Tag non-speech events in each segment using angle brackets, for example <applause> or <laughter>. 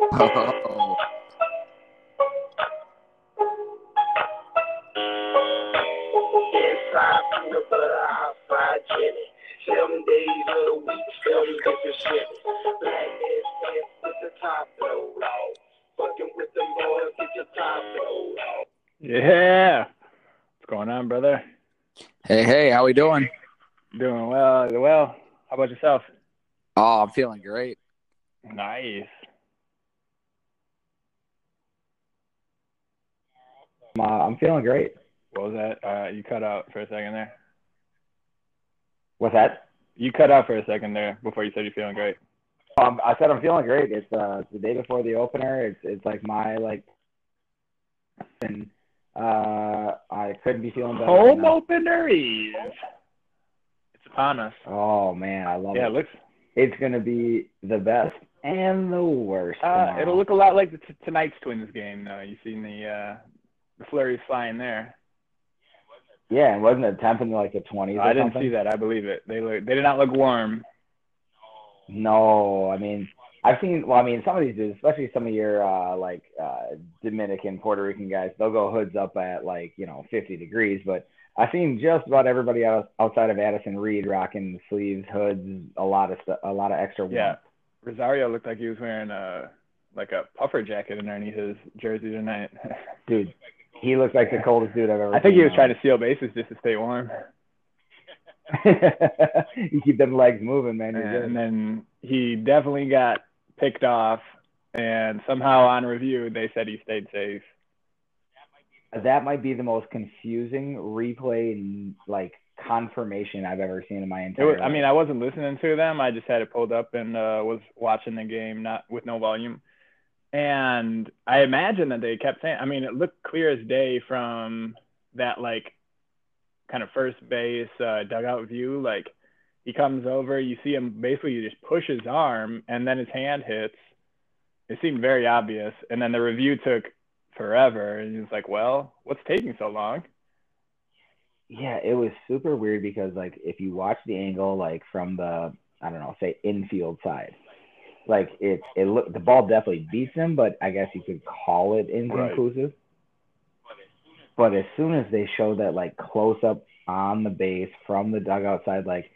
Oh. Inside peanut butter, outside jelly. Seven days of the week, seven different shit. Black ass with the top blowed off. Fucking with them boys, get your top blowed off. Yeah. What's going on, brother? Hey, hey, how we doing? Doing well. Well, how about yourself? Oh, I'm feeling great. Nice. Uh, I'm feeling great. What was that? Uh, you cut out for a second there. What's that? You cut out for a second there before you said you're feeling great. Um, I said I'm feeling great. It's uh, the day before the opener. It's it's like my like, and uh, I couldn't be feeling better. Home that. opener Eve. It's upon us. Oh man, I love Yeah, it. it looks. It's gonna be the best and the worst. Uh, tomorrow. it'll look a lot like the t- tonight's Twins game. though. you seen the uh, the flurries flying there. Yeah, and wasn't it temp in like the 20s I didn't something? see that. I believe it. They look. They did not look warm. No, I mean, I've seen. Well, I mean, some of these dudes, especially some of your uh, like uh, Dominican, Puerto Rican guys, they'll go hoods up at like you know 50 degrees. But I've seen just about everybody else outside of Addison Reed rocking sleeves, hoods, a lot of stuff, a lot of extra. Yeah. warmth. Rosario looked like he was wearing a like a puffer jacket underneath his jersey tonight. <laughs> dude, he looks like the coldest dude I've ever. I think he was trying to steal bases just to stay warm. <laughs> you keep them legs moving, man. And then he definitely got picked off, and somehow on review they said he stayed safe. That might be the most confusing replay like confirmation I've ever seen in my entire. was, I mean, I wasn't listening to them. I just had it pulled up and uh, was watching the game, not with no volume. And I imagine that they kept saying. I mean, it looked clear as day from that like kind of first base uh, dugout view. Like he comes over, you see him basically you just push his arm, and then his hand hits. It seemed very obvious, and then the review took forever. And was like, "Well, what's taking so long?" Yeah, it was super weird because like if you watch the angle like from the I don't know, say infield side, like it it look the ball definitely beats him, but I guess you could call it inconclusive. But as soon as they show that like close up on the base from the dugout side, like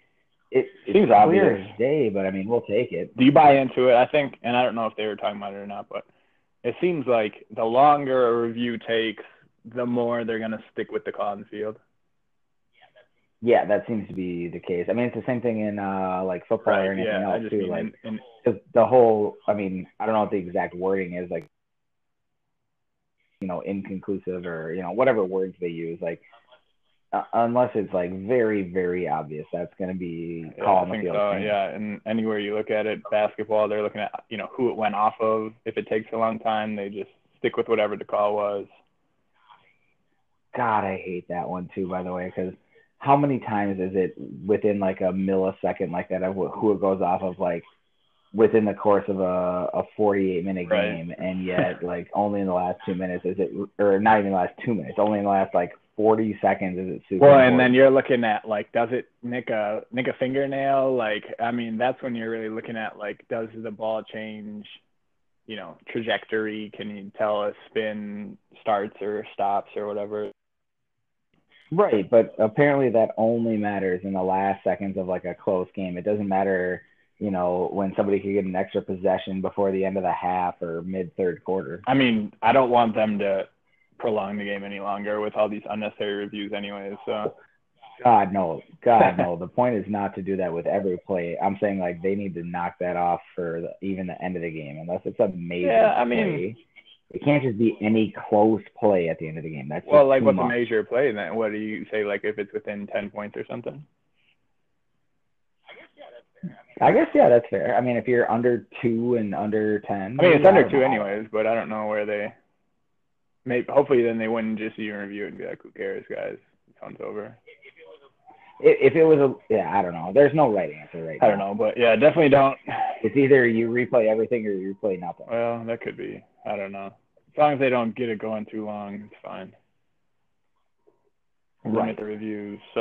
it it's Seems obvious. day, but I mean we'll take it. do you buy into it? I think, and I don't know if they were talking about it or not, but it seems like the longer a review takes, the more they're gonna stick with the call on the field. Yeah, that seems to be the case. I mean it's the same thing in uh like football or anything Yeah, else too. like in, in, the, whole i mean i don't know what the exact wording is like you know inconclusive or you know whatever words they use like uh, unless it's like very very obvious that's going to be yeah, call I think so. Yeah, and anywhere you look at it, basketball, they're looking at you know who it went off of. If it takes a long time, they just stick with whatever the call was. god i hate that one too by the way because how many times is it within like a millisecond like that of who it goes off of like within the course of a, a 48 minute Right. game and yet like only in the last two minutes is it or not even the last two minutes only in the last like 40 seconds is it super Well, and then you're looking at like, does it nick a nick a fingernail? Like, I mean, that's when you're really looking at like, does the ball change, you know, trajectory? Can you tell a spin starts or stops or whatever? Right, but apparently that only matters in the last seconds of like a close game. It doesn't matter, you know, when somebody could get an extra possession before the end of the half or mid third quarter. I mean, I don't want them to prolong the game any longer with all these unnecessary reviews, anyways. So God no, God no. the point is not to do that with every play. I'm saying like they need to knock that off for the, even the end of the game, unless it's a major Yeah, I mean- play. It can't just be any close play at the end of the game. That's well, like what's a major play then? What do you say? Like if it's within ten points or something? I guess yeah, that's fair. I mean, if you're under two and under ten, I mean, it's yeah, under two anyways, but I don't know where they. Maybe hopefully then they wouldn't just see your review and be like, "Who cares, guys? This one's over." If, if it was a yeah, I don't know. There's no right answer right I don't know, but yeah, definitely don't. It's either you replay everything or you replay nothing. Well, that could be. I don't know. As long as they don't get it going too long, it's fine. Limit Right. the reviews. So,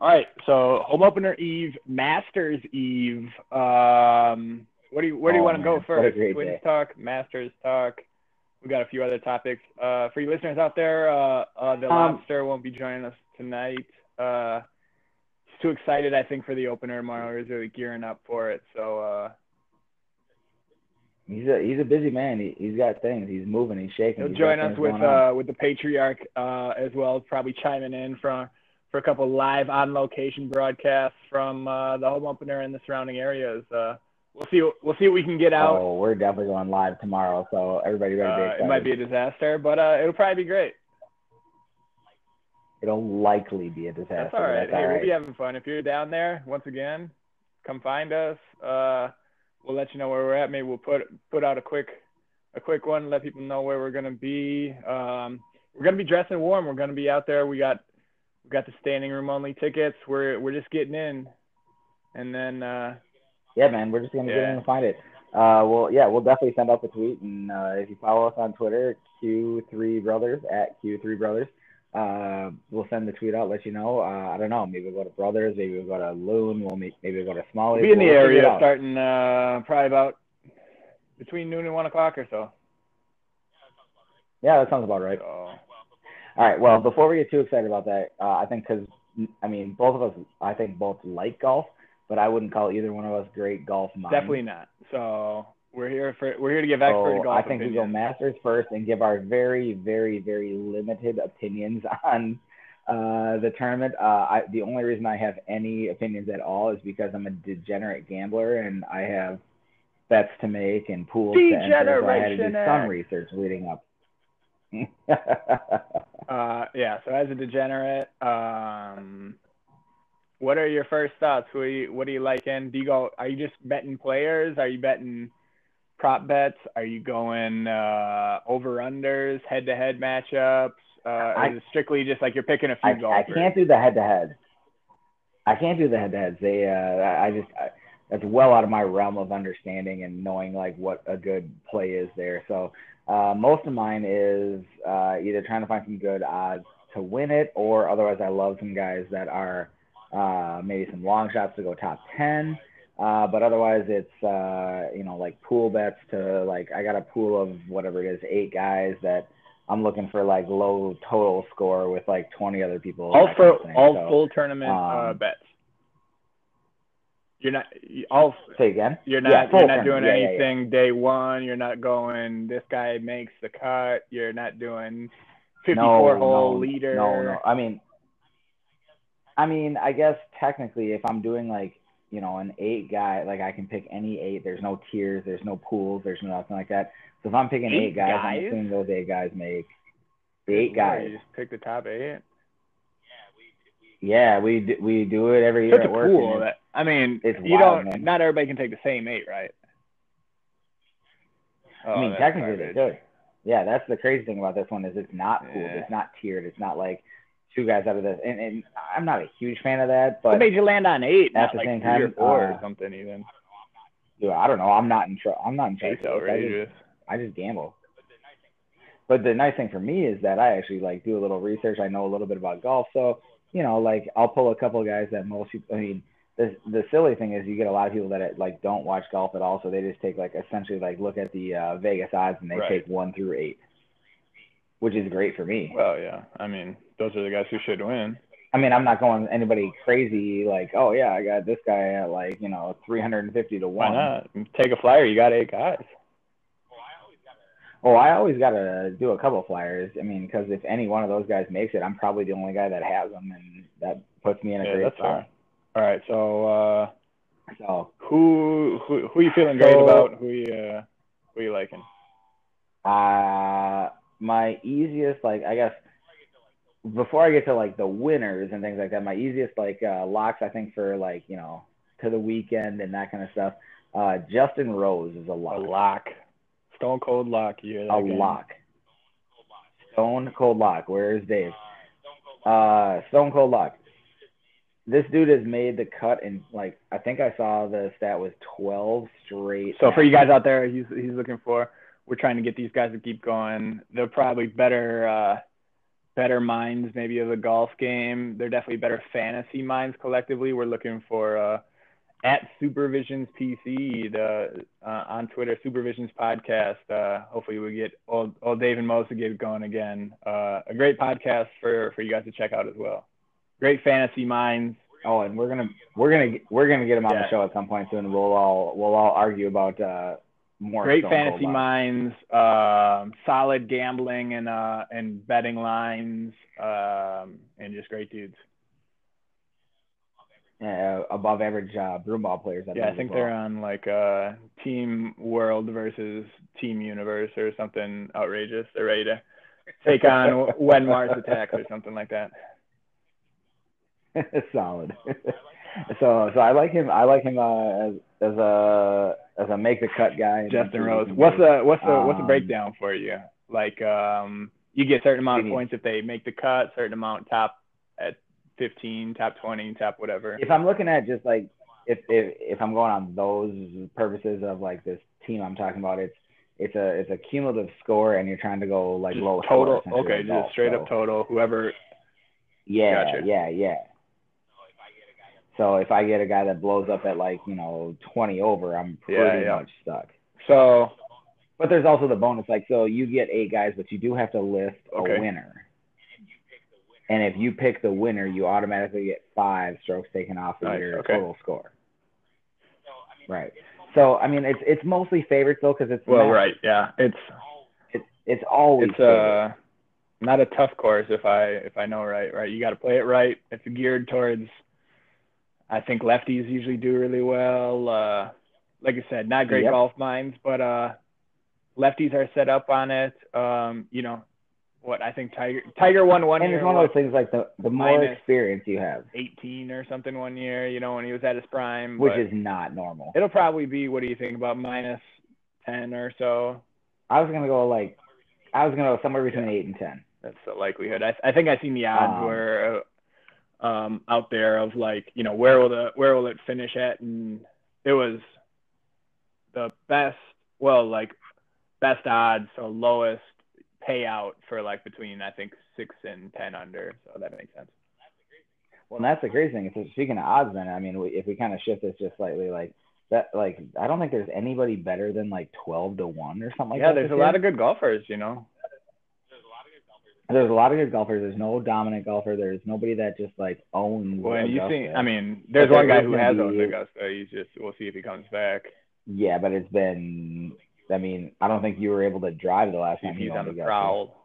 all right. So, home opener Eve, Masters Eve. Um, What do you Where do you Oh, want to go man, first? Twins day. talk, Masters talk. We got a few other topics. Uh, for you listeners out there, uh, uh, the Um, Lobster won't be joining us tonight. Uh, he's too excited, I think, for the opener tomorrow. He's really gearing up for it. So uh, He's a he's a busy man. He he's got things. He's moving. He's shaking. he'll He's join us with uh, with the Patriarch uh, as well, probably chiming in for for a couple live on location broadcasts from uh, the home opener and the surrounding areas. Uh, we'll see. We'll see what we can get out. Oh, we're definitely going live tomorrow, so everybody be Uh, it might be a disaster, but uh, it'll probably be great. It'll likely be a disaster. That's all right. That's hey, all we'll be having fun. If you're down there, once again, come find us. Uh, we'll let you know where we're at. Maybe we'll put put out a quick a quick one, let people know where we're gonna be. Um, we're gonna be dressing warm. We're gonna be out there. We got we got the standing room only tickets. We're we're just getting in, and then uh, Yeah, man, we're just gonna get in and find it. Uh, well, yeah, we'll definitely send out the tweet, and uh, if you follow us on Twitter, Q3 Brothers at Q3 Brothers, uh, we'll send the tweet out, let you know. Uh, I don't know, maybe we'll go to Brothers, maybe we'll go to Loon, we'll meet, maybe we'll go to Smalley. we'll be in the We'll area starting uh, probably about between noon and one o'clock or so. Yeah, that sounds about right. So All right. Well, before we get too excited about that, uh, I think because I mean, both of us, I think both like golf, but I wouldn't call either one of us great golf minds. definitely not. So we're here for we're here to give expert So I think we go. Masters first and give our very, very, very limited opinions <laughs> on uh, the tournament. Uh, I, the only reason I have any opinions at all is because I'm a degenerate gambler and I have bets to make and pools to enter. So I had to do some research leading up. <laughs> Uh, yeah. So as a degenerate, um, what are your first thoughts? What do you what do you like? And do you go? Are you just betting players? Are you betting prop bets? Are you going uh, over unders, head to head matchups? Uh, I- is it strictly just like you're picking a few I, I can't do the head to head. I can't do the head to heads. They, uh, I I just, I, that's well out of my realm of understanding and knowing like what a good play is there. So, uh, most of mine is uh, either trying to find some good odds to win it, or otherwise, I love some guys that are uh, maybe some long shots to go top ten. Uh, but otherwise, it's uh, you know like pool bets to like I got a pool of whatever it is, eight guys that I'm looking for like low total score with like 20 other people. all for kind of all So, full tournament uh, um, bets. You're not all. Say again. You're not full you're not doing Yeah, yeah, yeah. anything day one. You're not going. This guy makes the cut. You're not doing 54 no, hole no, leader. No, no. I mean, I mean, I guess technically, if I'm doing like you know an eight guy, like I can pick any eight. There's no tiers. There's no pools. There's nothing like that. So if I'm picking Eight eight, guys, guys? I'm assuming those eight guys make Good eight lord, guys. You just pick the top eight. Yeah, we do, we do it every year Such at work. pool. That, I mean, it's you wild, don't. man. Not everybody can take the same eight, right? I Oh, mean, that's technically they could. Yeah, that's the crazy thing about this one is it's not pooled. Yeah. It's not tiered. It's not like two guys out of this. And, and I'm not a huge fan of that, But What made you land on eight? At the like same three or time, four uh, or something even. dude, I don't know. I'm not in. Tr- I'm not in of. I just- I just gamble. But the nice thing for me is that I actually like do a little research. I know a little bit about golf, so you know, like I'll pull a couple of guys that most people. I mean, the the silly thing is you get a lot of people that like don't watch golf at all, so they just take like essentially like look at the uh, Vegas odds and they Right. take one through eight, which is great for me. Well, yeah. I mean, those are the guys who should win. I mean, I'm not going anybody crazy like, oh yeah, I got this guy at like you know 350 to one. Why not? Take a flyer. You got eight guys. Oh, I always got to do a couple flyers. I mean, because if any one of those guys makes it, I'm probably the only guy that has them, and that puts me in a Yeah, great that's spot. All right. So, uh, So, who who who you feeling great about? Who you uh, who you liking? uh, my easiest, like, I guess, before I get to like the winners and things like that, my easiest like uh, locks, I think for like you know to the weekend and that kind of stuff. Uh, Justin Rose is a A lock. lock. Stone cold lock. You hear that A game? lock. Stone Cold Lock. Where's Dave? Uh, Stone Cold Lock. This dude has made the cut in like I think I saw the stat was 12 straight. So for you guys out there, he's he's looking for. We're trying to get these guys to keep going. They're probably better uh, better minds maybe of the golf game. They're definitely better fantasy minds collectively. We're looking for uh, at Supervisions PC the, uh, on Twitter, Supervisions Podcast. Uh, hopefully, we get old, old Dave and Mose to get going again. Uh, a great podcast for, for you guys to check out as well. Great fantasy minds. Oh, and we're gonna we're gonna we're gonna get him on Yeah. the show at some point soon. We'll all we'll all argue about uh more. Great fantasy minds. Um, solid gambling and uh, and betting lines. Um, and just great dudes. uh, above average uh, broomball players. Yeah, I think well. they're on like uh Team World versus Team Universe or something outrageous. They're ready to take on <laughs> when Mars attacks or something like that. <laughs> solid. <laughs> so so I like him. I like him uh, as as a as a make the cut guy. Justin Rose. What's the what's the what's the Um, breakdown for you? Like um you get a certain amount of points if they make the cut, certain amount top at 15, top 20, top whatever. if I'm looking at just like if if if I'm going on those purposes of like this team I'm talking about, it's it's a it's a cumulative score, and you're trying to go like Just low total. score, Okay, just straight so- up total. Whoever. Yeah, Gotcha. yeah, yeah. So if I get a guy that blows up at like you know 20 over, I'm pretty Yeah, yeah. much stuck. So But there's also the bonus, like so you get eight guys, but you do have to list a Okay. winner. And if you pick the winner, you automatically get five strokes taken off of Nice, your okay. total score. Right. So I mean, it's it's mostly favorites though, because it's well, not- right, yeah. It's It's it's always it's uh not a tough course if I if I know right. Right, you got to play it right. It's geared towards. I think lefties usually do really well. Uh, like I said, not great Yep. golf minds, but uh, lefties are set up on it. Um, you know, what I think Tiger Tiger won one and year. it's one of those things like the the more experience you have, 18 or something one year. You know, when he was at his prime. which is not normal. it'll probably be. What do you think about minus 10 or so? I was gonna go like I was gonna go somewhere between eight and ten. That's the likelihood. I, I think I seen the odds Um, were uh, um, out there of like you know where will the where will it finish at, and it was the best. Well, like best odds, so lowest payout for like between I think six and ten under. So that makes sense. Well, and that's the crazy thing. So speaking of odds, then I mean, we, if we kind of shift this just slightly, like that, like I don't think there's anybody better than like twelve to one or something like yeah, that. Yeah, there's a lot of good golfers. You know. There's a lot of good golfers. There's no dominant golfer. There's nobody that just like owns. Well, and you see, I mean, there's But one guy who has be- owned Augusta. He's just we'll see if he comes back. yeah, but it's been. I mean, I don't think you were able to drive the last time he he's on the Augusta. prowl.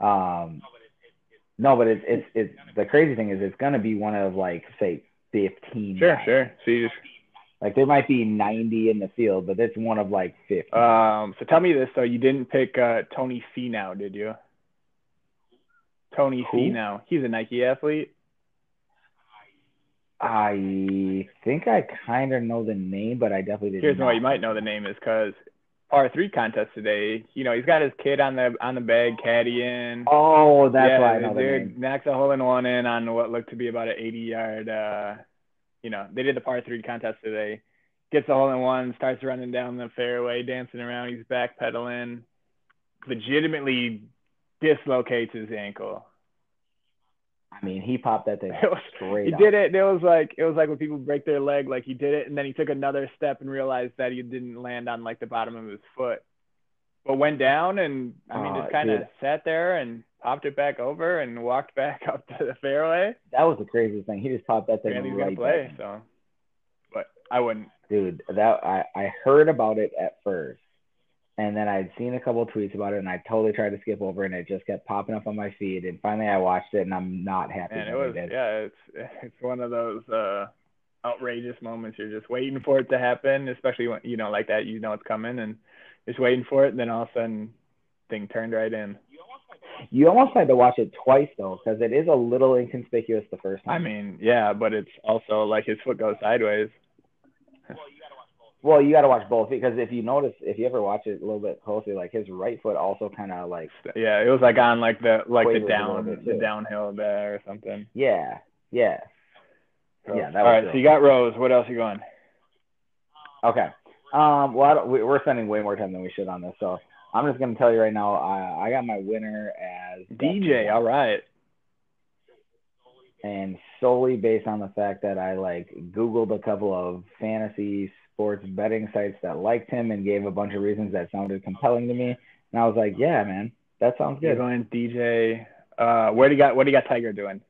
Um, no, but it's it's it's the crazy thing is it's gonna be one of like say fifteen. Sure, guys. sure. See, Like there might be ninety in the field, but it's one of like fifty. Um, so tell me this though, you didn't pick uh, Tony Finau, did you? Tony Who? Finau, he's a Nike athlete. I think I kind of know the name, but I definitely didn't. Here's why you might know the name is because par three contest today. You know, he's got his kid on the on the bag caddying. Oh, that's yeah, why I know the name. knocks a hole in one in on what looked to be about an 80 yard. Uh, you know, they did the par three contest today. Gets a hole in one, starts running down the fairway, dancing around. He's backpedaling. Legitimately dislocates his ankle. I mean, he popped that thing <laughs> It was, straight he up. did it. It was like it was like when people break their leg. Like he did it, and then he took another step and realized that he didn't land on like the bottom of his foot, but went down and I mean Oh, just kind of sat there and popped it back over and walked <laughs> back up to the fairway. That was the craziest thing. He just popped that thing And he's right gonna play. back. So, but I wouldn't. Dude, that I I heard about it at first, and then I'd seen a couple of tweets about it, and I totally tried to skip over, and it just kept popping up on my feed, and finally I watched it, and I'm not happy. And it was did. yeah. It's <laughs> it's one of those uh outrageous moments. You're just waiting for it to happen, especially when you know like that. You know it's coming, and just waiting for it, and then all of a sudden, thing turned right in. You almost had to watch it twice though, because it is a little inconspicuous the first time. I mean, yeah, but it's also like his foot goes sideways. well, you got to watch both because if you notice, if you ever watch it a little bit closely, like his right foot also kind of like Yeah, it was like on like the like the Quavers a little down the downhill there or something. yeah, yeah. Yeah, that All was right, so you got Rose. What else you going? Okay. Um. Well, I don't, we're spending way more time than we should on this, so I'm just gonna tell you right now. I I got my winner as DJ. All right. and solely based on the fact that I like Googled a couple of fantasy sports betting sites that liked him and gave a bunch of reasons that sounded compelling to me. And I was like, yeah, man, that sounds good. You're going DJ. Uh, where do you got? What do you got? Tiger doing?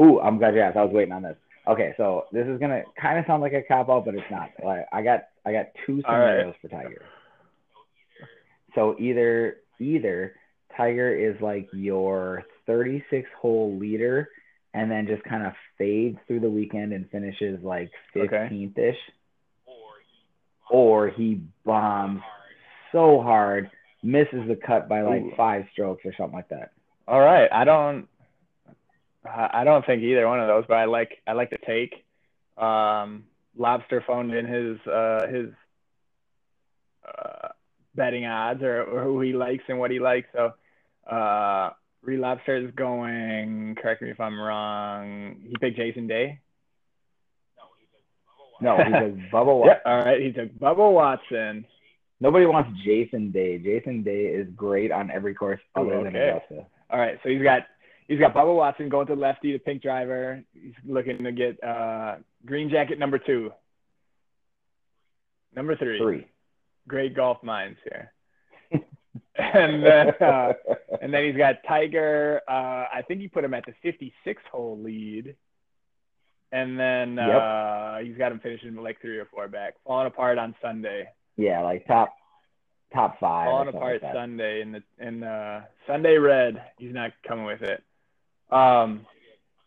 Ooh, I'm glad you asked. I was waiting on this. Okay, so this is gonna kind of sound like a cop out, but it's not. Like, I got I got two All right. scenarios for Tiger. So either either Tiger is like your 36 hole leader, and then just kind of fades through the weekend and finishes like Okay. 15th ish, or he bombs so hard, misses the cut by like Ooh. five strokes or something like that. All right. I don't. I I don't think either one of those, but I like I like the take. Um, Lobster phoned in his uh, his uh, betting odds or, or who he likes and what he likes. So, uh, Reed Lobster is going. Correct me if I'm wrong. He picked Jason Day. No, he says <laughs> Bubba Watson. Yeah. All right. He took Bubba Watson. Nobody wants Jason Day. Jason Day is great on every course other than Augusta. All right, so he's got he's got Bubba Watson going to lefty, the pink driver. He's looking to get uh, green jacket number two. Number three. Three. Great golf minds here. <laughs> and then uh, and then he's got Tiger. Uh, I think he put him at the 56 hole lead. And then Yep. uh, he's got him finishing like three or four back, falling apart on Sunday. yeah, like top top five. falling apart like. Sunday in the in uh, Sunday red. He's not coming with it. Um,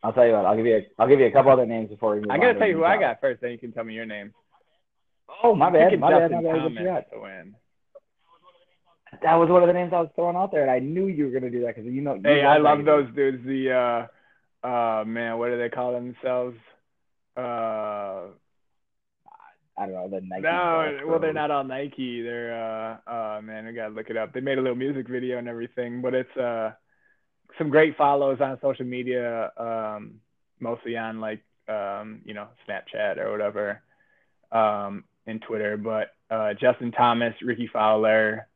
I'll tell you what. I'll give you. A, I'll give you a couple other names before we move I'm gonna to tell you who I got first, then you can tell me your name. Oh my bad. My bad. Justin My bad. Thomas you to win. That was one of the names I was throwing out there, and I knew you were gonna do that because you know. you Hey, I love those dudes. The uh, uh, man, what do they call themselves? Uh, I don't know the Nike. no, well they're not all Nike. They're uh, uh, man, I gotta look it up. They made a little music video and everything, but it's uh, some great follows on social media, um, mostly on like um, you know Snapchat or whatever, um, and Twitter. But uh, Justin Thomas, Rickie Fowler,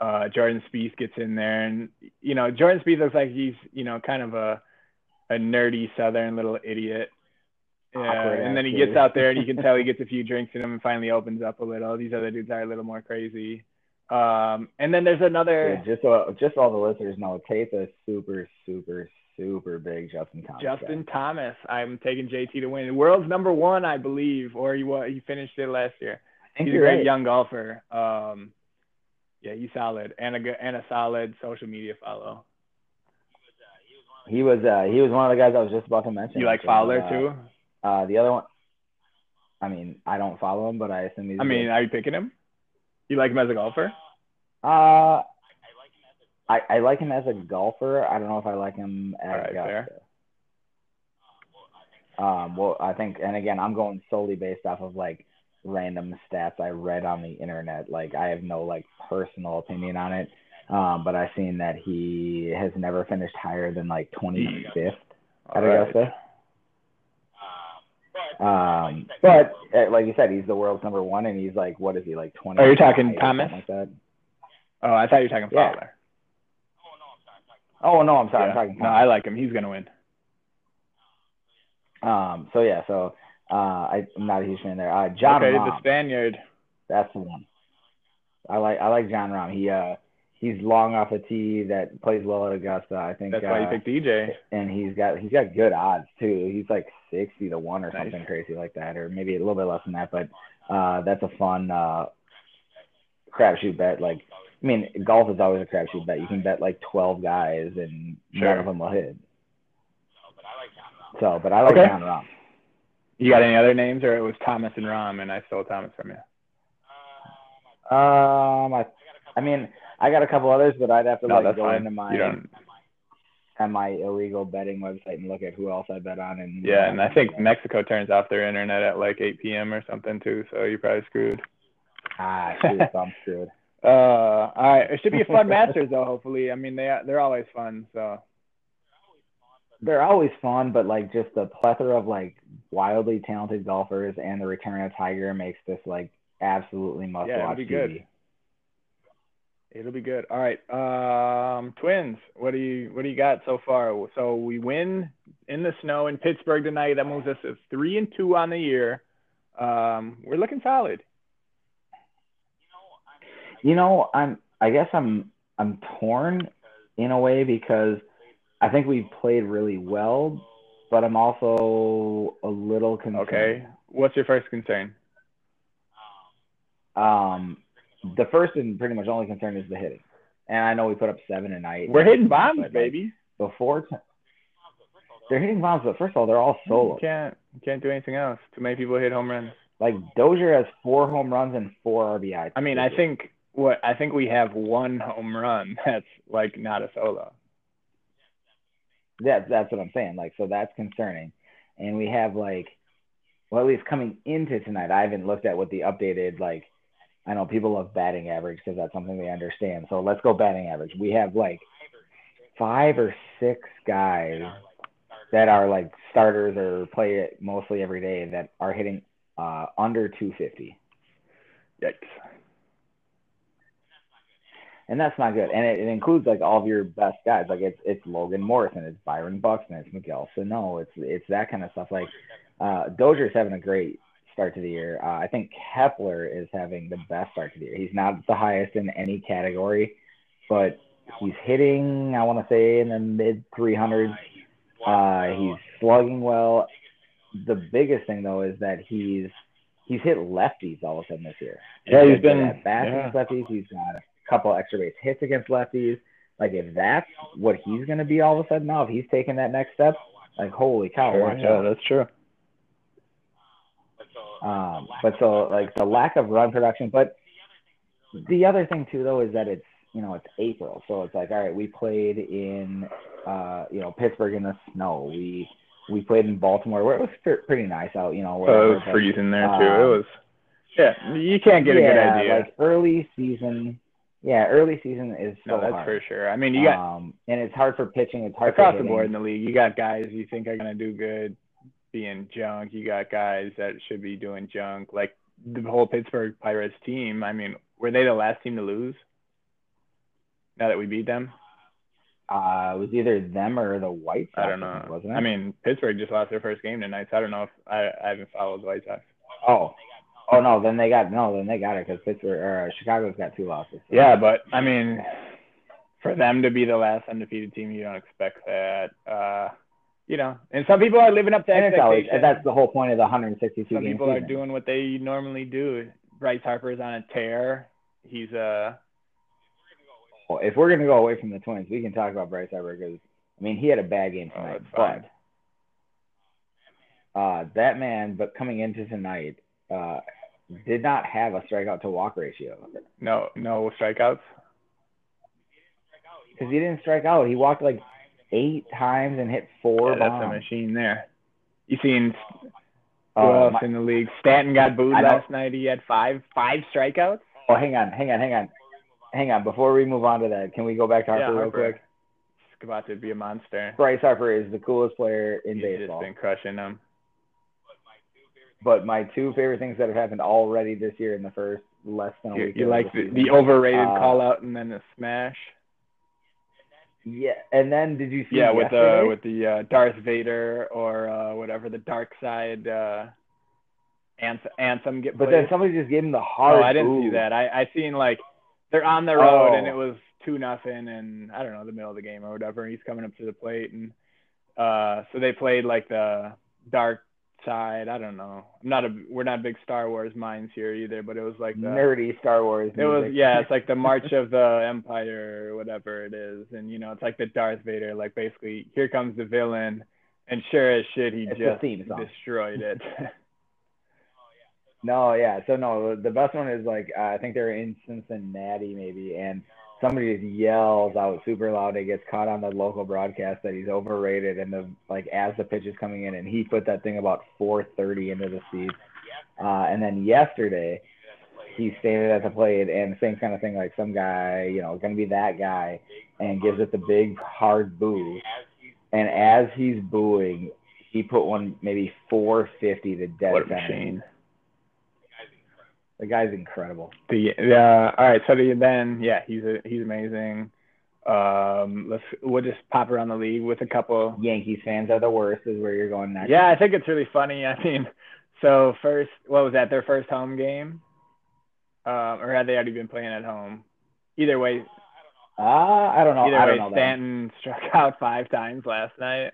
uh, Jordan Spieth gets in there, and you know Jordan Spieth looks like he's you know kind of a a nerdy Southern little idiot. Yeah, Awkward and then he gets out there and you can tell he <laughs> gets a few drinks in him and finally opens up a little. These other dudes are a little more crazy. Um, and then there's another Yeah, just so just all the listeners know, Tate's a super super super big Justin Thomas. guy. Justin Thomas. I'm taking JT to win. World's number one, I believe, or he was, he finished it last year. He's a great right. young golfer. Um, yeah, he's solid and a good and a solid social media follow. He was uh he was one of the guys I was just about to mention. You like Fowler uh, too? Uh, the other one, I mean, I don't follow him, but I assume he's. I mean, good. are you picking him? You like him as a golfer? uh, I I like him as a golfer. I don't know if I like him as right, fair. Um, well, I think, and again, I'm going solely based off of like random stats I read on the internet. Like, I have no like personal opinion on it. Um, but I've seen that he has never finished higher than like 25th All at right. Augusta. Um, but uh, like you said, he's the world's number one, and he's like, what is he like 20? Are you talking Thomas? Like that. Oh, I thought you were talking. Fowler. Oh no, I'm sorry, Yeah. I'm talking. No, I like him. He's gonna win. Um, so yeah, so uh, I, I'm not a huge fan there. Uh, Jon okay, Rahm, the Spaniard. that's the one. I like I like Jon Rahm. He uh he's long off a tee that plays well at Augusta. I think. That's uh, why you picked DJ. and he's got he's got good odds too. He's like sixty to one or Nice. something crazy like that, or maybe a little bit less than that. But uh, that's a fun uh, crapshoot bet. Like, I mean, golf is always a crapshoot bet. You can bet like twelve guys, and Sure. none of them will hit. So, but I like Okay. Jon Rahm. You got any other names, or it was Thomas and Rahm, and I stole Thomas from you? Um, I, I mean, I got a couple others, but I'd have to No, like go fine. into my You on my illegal betting website and look at who else I bet on. And Yeah, and I think Mexico turns off their internet at like 8 p.m. or something too, so you're probably screwed. ah, shoot, I'm screwed. <laughs> Uh, all right. It should be a fun <laughs> Masters though. Hopefully, I mean they they're always fun. So they're always fun, but like just the plethora of like wildly talented golfers and the return of Tiger makes this like absolutely must Yeah, it'll watch be TV. good. It'll be good. All right. Um, Twins. What do you what do you got so far? So we win in the snow in Pittsburgh tonight. That moves us to three and two on the year. Um, we're looking solid. You know, I'm. I guess I'm. I'm torn in a way because I think we've played really well, but I'm also a little concerned. Okay. What's your first concern? Um, the first and pretty much only concern is the hitting, and I know we put up seven a night. We're hitting bombs, but, like, baby. Before t- they're hitting bombs, but first of all, they're all You solo. can't you can't do anything else. Too many people hit home runs. Like Dozier has four home runs and four RBI. I mean, I think what I think we have one home run that's like not a solo. That's that's what I'm saying. Like, so that's concerning. And we have like, well, at least coming into tonight, I haven't looked at what the updated like. I know people love batting average because that's something they understand. So let's go batting average. We have like five or six guys that are like starters or play it mostly every day that are hitting uh, under 250, Yikes. And that's not good. And it, it includes like all of your best guys. Like it's it's Logan Morrison, it's Byron Buxton, it's Miguel Sano, it's it's that kind of stuff. Like uh, Dozier's having a great start to the year. Uh, I think Kepler is having the best start to the year. He's not the highest in any category, but he's hitting, I want to say, in the mid 300s. Uh, he's slugging well. The biggest thing though is that he's he's hit lefties all of a sudden this year. Yeah, he's good been- at bats yeah. lefties. He's got a couple extra base hits against lefties. Like if that's what he's gonna be all of a sudden now, if he's taking that next step, like holy cow, watch yeah, out. that's true. Um, but so like the lack of run production, but the other thing too though is that it's you know it's April, so it's like all right, we played in uh you know Pittsburgh in the snow. We we played in Baltimore where it was pretty nice out. You know, whatever, it was freezing there too. um, it was. Yeah, you can't get a good yeah, idea. Like early season, yeah, early season is so no, that's hard. for sure. I mean, you got um, and it's hard for pitching. It's hard across for the board in the league. You got guys you think are gonna do good being junk. You got guys that should be doing junk. Like the whole Pittsburgh Pirates team. I mean, were they the last team to lose? Now that we beat them, Uh, it was either them or the White Sox. I don't know. Wasn't it? I mean, Pittsburgh just lost their first game tonight, so I don't know if I, I haven't followed the White Sox. oh, oh no, then they got no, then they got it because Pittsburgh or uh, Chicago's got two losses. so- Yeah, but I mean, for them to be the last undefeated team, you don't expect that. Uh, you know, and some people are living up to and always expectations. that's the whole point of the 162 Some people are doing what they normally do. Bryce Harper is on a tear. He's uh Well, if we're gonna go away from the Twins, we can talk about Bryce Harper because I mean he had a bad game Oh, tonight, fine. but uh, that man, but coming into tonight, uh, did not have a strikeout to walk ratio no no strikeouts. because he didn't strike out. He walked like eight times and hit four Yeah, that's a machine there. You seen who Uh, else in the league? Stanton got booed last night. He had five five strikeouts. oh, hang on, hang on, hang on, hang on. Before we move on to that, can we go back to Harper yeah, real quick? He's about to be a monster. Bryce Harper is the coolest player in He's baseball. just been crushing them. But my two favorite things that have happened already this year in the first less than a You, week. you like the, the overrated Uh, call out and then the smash. Yeah, and then did you see? Yeah, with yesterday? the with the uh, Darth Vader or uh, whatever the dark side uh, anthem, anthem get But then somebody just gave him the hard. oh, I didn't see that. I I seen like they're on the road and Oh. it was two nothing and I don't know the middle of the game or whatever. And He's coming up to the plate and uh so they played like the dark side. I don't know. I'm not a we're not big Star Wars minds here either, but it was like the Nerdy Star Wars. it was yeah, it's like the March <laughs> of the Empire or whatever it is, and you know it's like the Darth Vader, like basically here comes the villain, and sure as shit he It's just destroyed it. <laughs> <laughs> No, yeah. So no, the best one is like uh, I think they're in Cincinnati maybe, and somebody just yells out super loud. It gets caught on the local broadcast that he's overrated, and the like as the pitch is coming in, and he put that thing about 4:30 into the seats. Uh, and then yesterday, he standing at the plate and same kind of thing, like some guy, you know, gonna be that guy, and gives it the big hard boo. And as he's booing, he put one maybe 450 to dead center. The guy's incredible. The uh, all right, so the, then yeah, he's a, he's amazing. Um, let's we'll just pop around the league with a couple. Yankees fans are the worst. Is where you're going next. Yeah, I think it's really funny. I mean, so first, what was that? Their first home game, um, or had they already been playing at home? Either way, Uh, I don't know. either I way, don't know that, Stanton struck <laughs> out five times last night.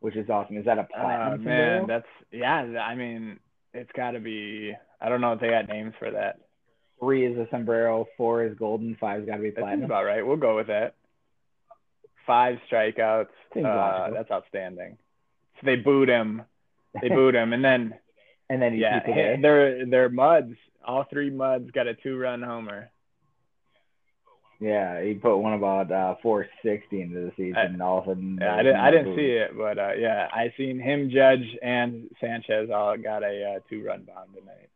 which is awesome. Is that a Uh, platinum man, that's yeah. I mean, it's got to be. I don't know if they got names for that. Three is a sombrero. Four is golden. Five's got to be platinum. about right. We'll go with that. Five strikeouts. Uh, that's outstanding. So they booed him. They <laughs> booed him, and then and then yeah, <laughs> they're they're muds. All three muds got a two-run homer. Yeah, he put one about uh, 460 into the season, I- and all of a sudden. Yeah, I didn't I didn't see it, but uh, yeah, I seen him, Judge, and Sanchez all got a uh, two-run bomb tonight.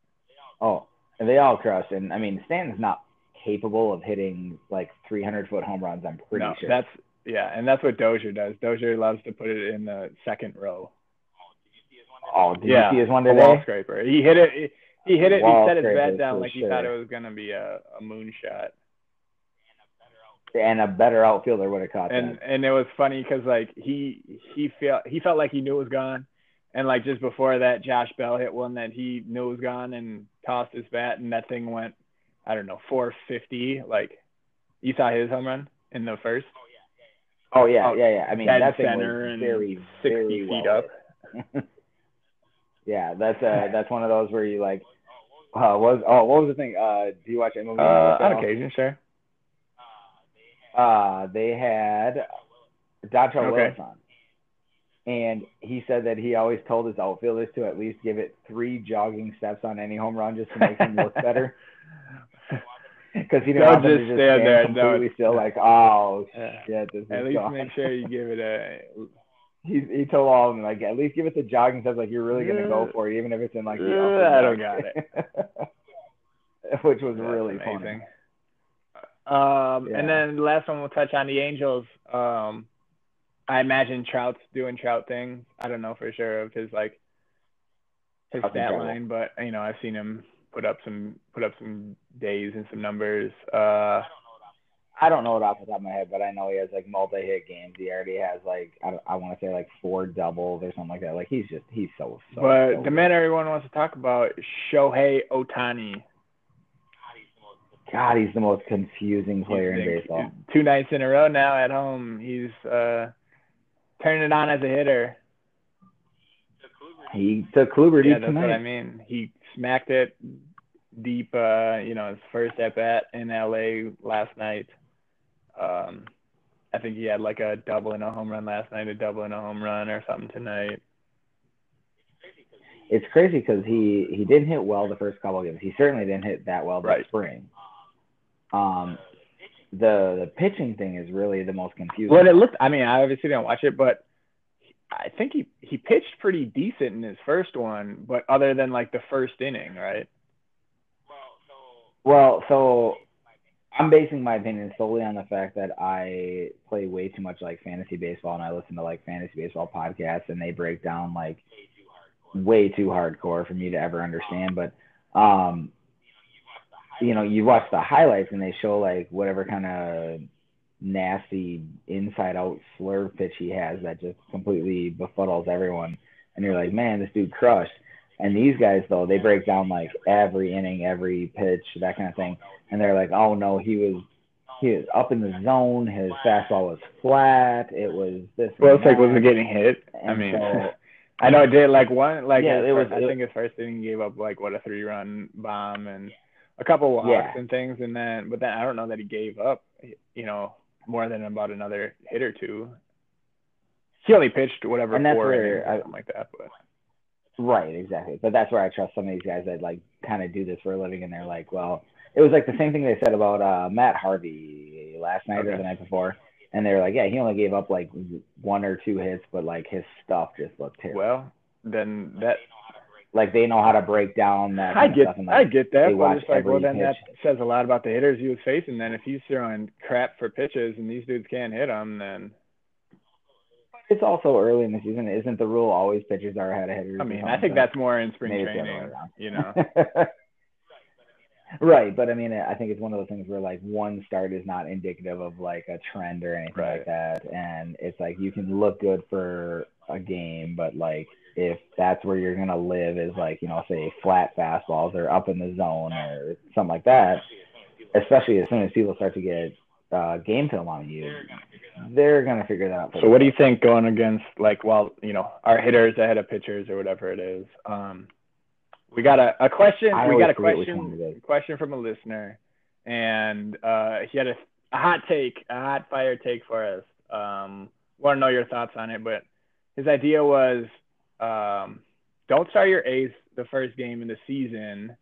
Oh, and they all crushed. And I mean, Stanton's not capable of hitting like 300 foot home runs. I'm pretty no, sure. that's yeah, and that's what Dozier does. Dozier loves to put it in the second row. oh, did yeah, you see his one today? a wall scraper. He hit it. He, he hit it. Wall he set his bat down like he thought it was gonna be a, a moonshot. And a better outfielder would have caught and that. and it was funny because like he he felt he felt like he knew it was gone, and like just before that, Josh Bell hit one that he knew was gone and tossed his bat, and that thing went, I don't know, 450. Like you saw his home run in the first, Oh yeah, oh, yeah, yeah. I mean, dead that thing center was and very, 60 very feet well up. <laughs> yeah, that's uh, <laughs> that's one of those where you like, uh, was oh, what was the thing? Uh, do you watch MLB? Uh, on occasion, sure. Uh, they had Dontrelle Okay. Willis on. And he said that he always told his outfielders to at least give it three jogging steps on any home run just to make him look better. Because he didn't Don't want them to just just stand there, completely don't- still, like, oh <laughs> Yeah. shit, this At is least gone. make sure you give it a. <laughs> He he told all of them like, at least give it the jogging steps, like you're really gonna go for it, even if it's in like the Uh, I don't deck. <laughs> Which was That's really amazing. funny. Um, Yeah. and then the last one we'll touch on the Angels. Um, I imagine Trout's doing Trout things. I don't know for sure of his like his Trout's stat line, but you know I've seen him put up some put up some days and some numbers. Uh, I don't know it off the top of my head, but I know he has like multi-hit games. He already has like I, I want to say like four doubles or something like that. Like he's just he's so so. but so the man everyone wants to talk about, Shohei Ohtani. God, he's the most confusing player in baseball. Two nights in a row now at home, he's uh, turning it on as a hitter. He took Kluber deep yeah, that's tonight. what I mean. He smacked it deep. Uh, you know, his first at bat in LA last night. Um, I think he had like a double and a home run last night, a double and a home run or something tonight. It's crazy because he he didn't hit well the first couple of games. He certainly didn't hit that well this Right. spring. Um, the the pitching thing is really the most confusing. Well, it looked. I mean, I obviously didn't watch it, but I think he he pitched pretty decent in his first one. But other than like the first inning, right? Well, so I'm basing my opinion solely on the fact that I play way too much like fantasy baseball and I listen to like fantasy baseball podcasts and they break down like way too hardcore for me to ever understand. But um you know, you watch the highlights and they show like whatever kind of nasty inside out slurve pitch he has that just completely befuddles everyone. And you're like, man, this dude crushed. And these guys though, they break down like every inning, every pitch, that kind of thing. And they're like, oh no, he was he was up in the zone. His fastball was flat. It was this. Well, and it's like wasn't getting hit? I mean, so- I know it did like one like Yeah, it was- first- I it- think his first inning he gave up like what a three run bomb and a couple walks Yeah. and things, and then but then I don't know that he gave up, you know, more than about another hit or two. He only pitched whatever And that's four where innings or I- something like that, but. Right, exactly. But that's where I trust some of these guys that like kind of do this for a living, and they're like, well, it was like the same thing they said about uh, Matt Harvey last night or the night before, and they were like, yeah, he only gave up like one or two hits, but like his stuff just looked terrible. Well, then that like they know how to break down that. I get stuff and, I get that, but it's like well then that says a lot about the hitters he was facing. Then if he's throwing crap for pitches and these dudes can't hit them, then it's also early in the season. Isn't the rule always pitchers are ahead of hitters? I mean, I think that's more in spring Maybe it's the other training. You know, <laughs> right, but I mean, I think it's one of those things where like one start is not indicative of like a trend or anything Right. like that, and it's like you can look good for a game, but like if that's where you're gonna live is like you know say flat fastballs or up in the zone or something like that, especially as soon as people start to get uh, game film on you, they're gonna figure that out. So what do you think going against like well, you know, our hitters ahead of pitchers or whatever it is? Um, we got a, a question. I we got a forget which one question. Question from a listener, and uh, he had a, a hot take, a hot fire take for us. Um, want to know your thoughts on it, but his idea was um, don't start your ace the first game in the season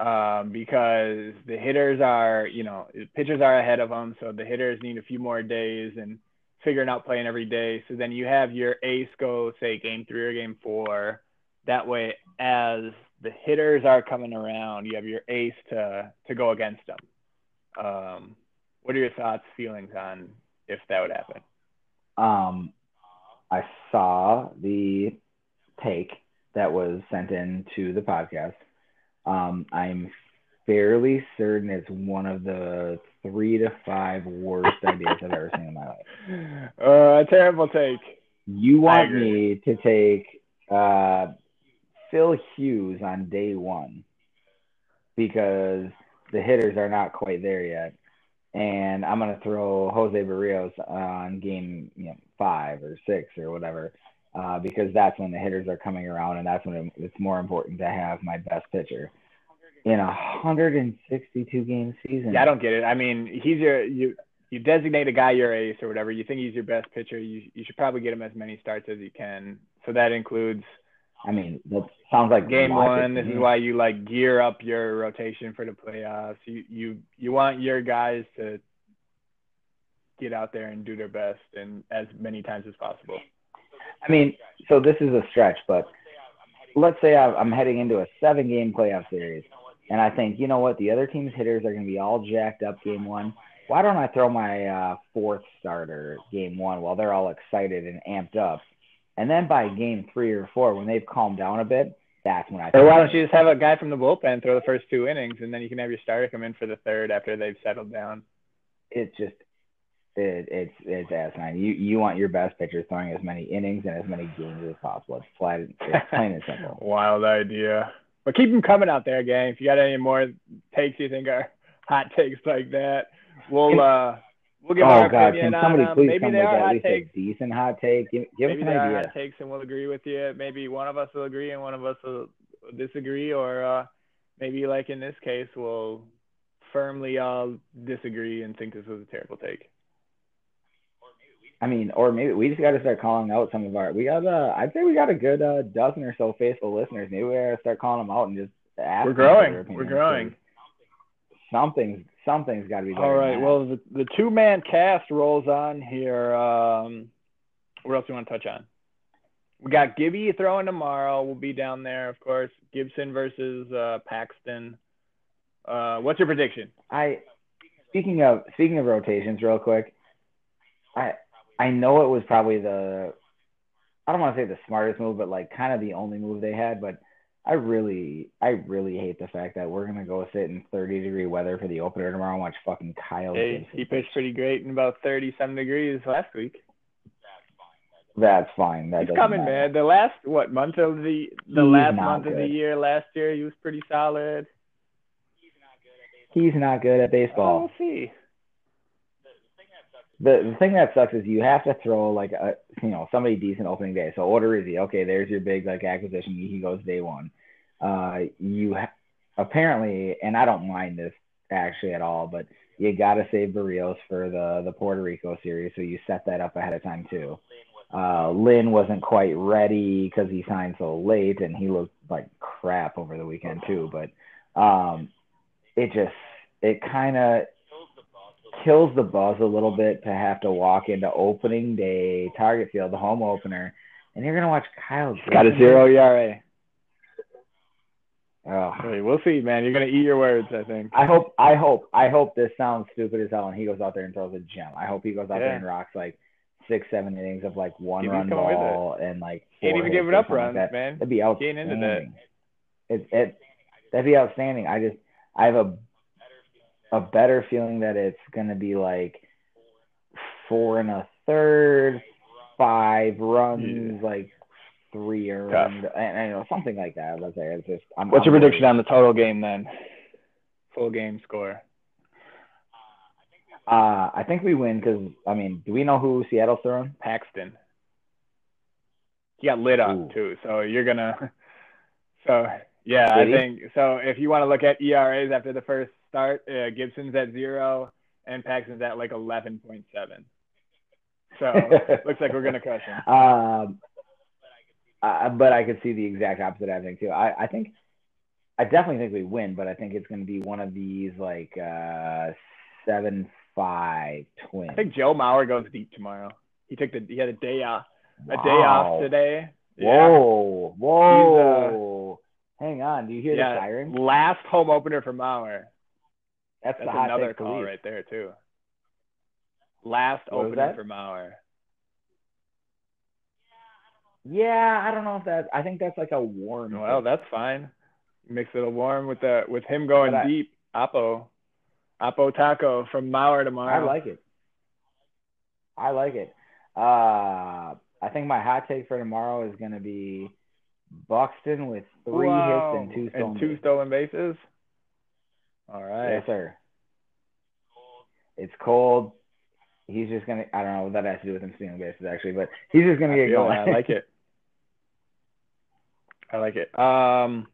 um, because the hitters are, you know, pitchers are ahead of them, so the hitters need a few more days and figuring out playing every day. So then you have your ace go, say, game three or game four. That way, as the hitters are coming around, you have your ace to to go against them. Um, what are your thoughts, feelings on if that would happen? Um, I saw the take that was sent in to the podcast. Um, I'm fairly certain it's one of the three to five worst ideas I've ever seen in my life. Uh, a terrible take. You want me to take uh, Phil Hughes on day one because the hitters are not quite there yet. And I'm going to throw Jose Berrios on game you know, five or six or whatever uh, because that's when the hitters are coming around and that's when it's more important to have my best pitcher. In a 162 game season, Yeah, I don't get it. I mean, he's your you you designate a guy your ace or whatever. You think he's your best pitcher. You you should probably get him as many starts as you can. So that includes I mean, that sounds like game one. This is why you like gear up your rotation for the playoffs. You you you want your guys to get out there and do their best and as many times as possible. I mean, so this is a stretch, but let's say I'm heading into a seven game playoff series, and I think, you know what, the other team's hitters are going to be all jacked up game one. Why don't I throw my uh, fourth starter game one while they're all excited and amped up? And then by game three or four, when they've calmed down a bit, that's when I. Or why don't you just have a guy from the bullpen throw the first two innings and then you can have your starter come in for the third after they've settled down. It's just, it, it's it's asinine. You you want your best pitcher throwing as many innings and as many games as possible. It's flat, it's plain and simple. <laughs> Wild idea. But keep them coming out there, gang. If you got any more takes you think are hot takes like that, we'll uh we'll give oh our God! Can somebody on them. please come with are at least takes. a decent hot take? Give, give Maybe us an are idea. hot takes and we'll agree with you. Maybe one of us will agree and one of us will disagree, or uh maybe like in this case we'll firmly all disagree and think this was a terrible take. I mean, or maybe we just got to start calling out some of our. We got uh, I'd say we got a good uh, dozen or so faithful listeners. Maybe we got to start calling them out and just ask. We're growing. We're growing. Something's something's got to be. All right. Well, the, the two man cast rolls on here. Um, what else do you want to touch on? We got Gibby throwing tomorrow. We'll be down there, of course. Gibson versus uh, Paxton. Uh, what's your prediction? I speaking of speaking of rotations, real quick. I I know it was probably the I don't want to say the smartest move, but like kind of the only move they had. But I really I really hate the fact that we're gonna go sit in 30 degree weather for the opener tomorrow and watch fucking Kyle. Hey, he pitched pretty great in about 30 some degrees last week. That's fine. That He's coming, matter. man. The last what month of the the He's last month of the year last year, he was pretty solid. He's not good at baseball. we'll see. The the thing that sucks is you have to throw like a you know somebody decent opening day. So order Odorizzi, okay, there's your big like acquisition. He goes day one. Uh, you ha- apparently, and I don't mind this actually at all, but you got to save Berrios for the the Puerto Rico series, so you set that up ahead of time too. Uh, Lynn wasn't quite ready because he signed so late, and he looked like crap over the weekend too. But um, it just it kind of kills the buzz a little bit to have to walk into opening day, Target Field, the home opener, and you're gonna watch Kyle. Got a zero ERA. Oh. Hey, we'll see, man. You're gonna eat your words, I think. I hope, I hope, I hope this sounds stupid as hell, and he goes out there and throws a gem. I hope he goes out Yeah. there and rocks like six, seven innings of like one He's run ball and like can't even give or up like runs, that. man. That'd be Getting into outstanding. that. It, it that'd be outstanding. I just I have a a better feeling that it's gonna be like four and a third, five runs, like three or and, and, you know something like that. Let's say it's just. I'm, What's I'm your prediction on the total game then? Full game score. Uh, I think we win because I mean, do we know who Seattle's throwing? Paxton. He got lit up Ooh. too, so you're gonna. <laughs> So yeah, I he? think so. If you want to look at ERAs after the first start, uh, Gibson's at zero and Paxton's at like eleven point seven. So <laughs> looks like we're gonna crush him. Um, uh, but I could see the exact opposite happening too. I, I think, I definitely think we win, but I think it's going to be one of these like uh, seven five twins. I think Joe Mauer goes deep tomorrow. He took the he had a day off a day off today. Whoa, whoa! Hang on, do you hear Yeah, the siren? last home opener for Mauer. That's, That's the another call right there too. Last What opener for Mauer. Yeah, I don't know if that. I think that's like a warm. Well, that's fine. Mix it a warm with the with him going I- deep. Apo, Apo Taco from Mauer tomorrow. I like it. I like it. Uh, I think my hot take for tomorrow is going to be Buxton with three Wow. hits and two stolen and two stolen bases. All right. Yes, sir. It's cold. He's just gonna. I don't know what that has to do with him stealing bases actually, but he's just gonna I, get going. I like it. I like it. Um,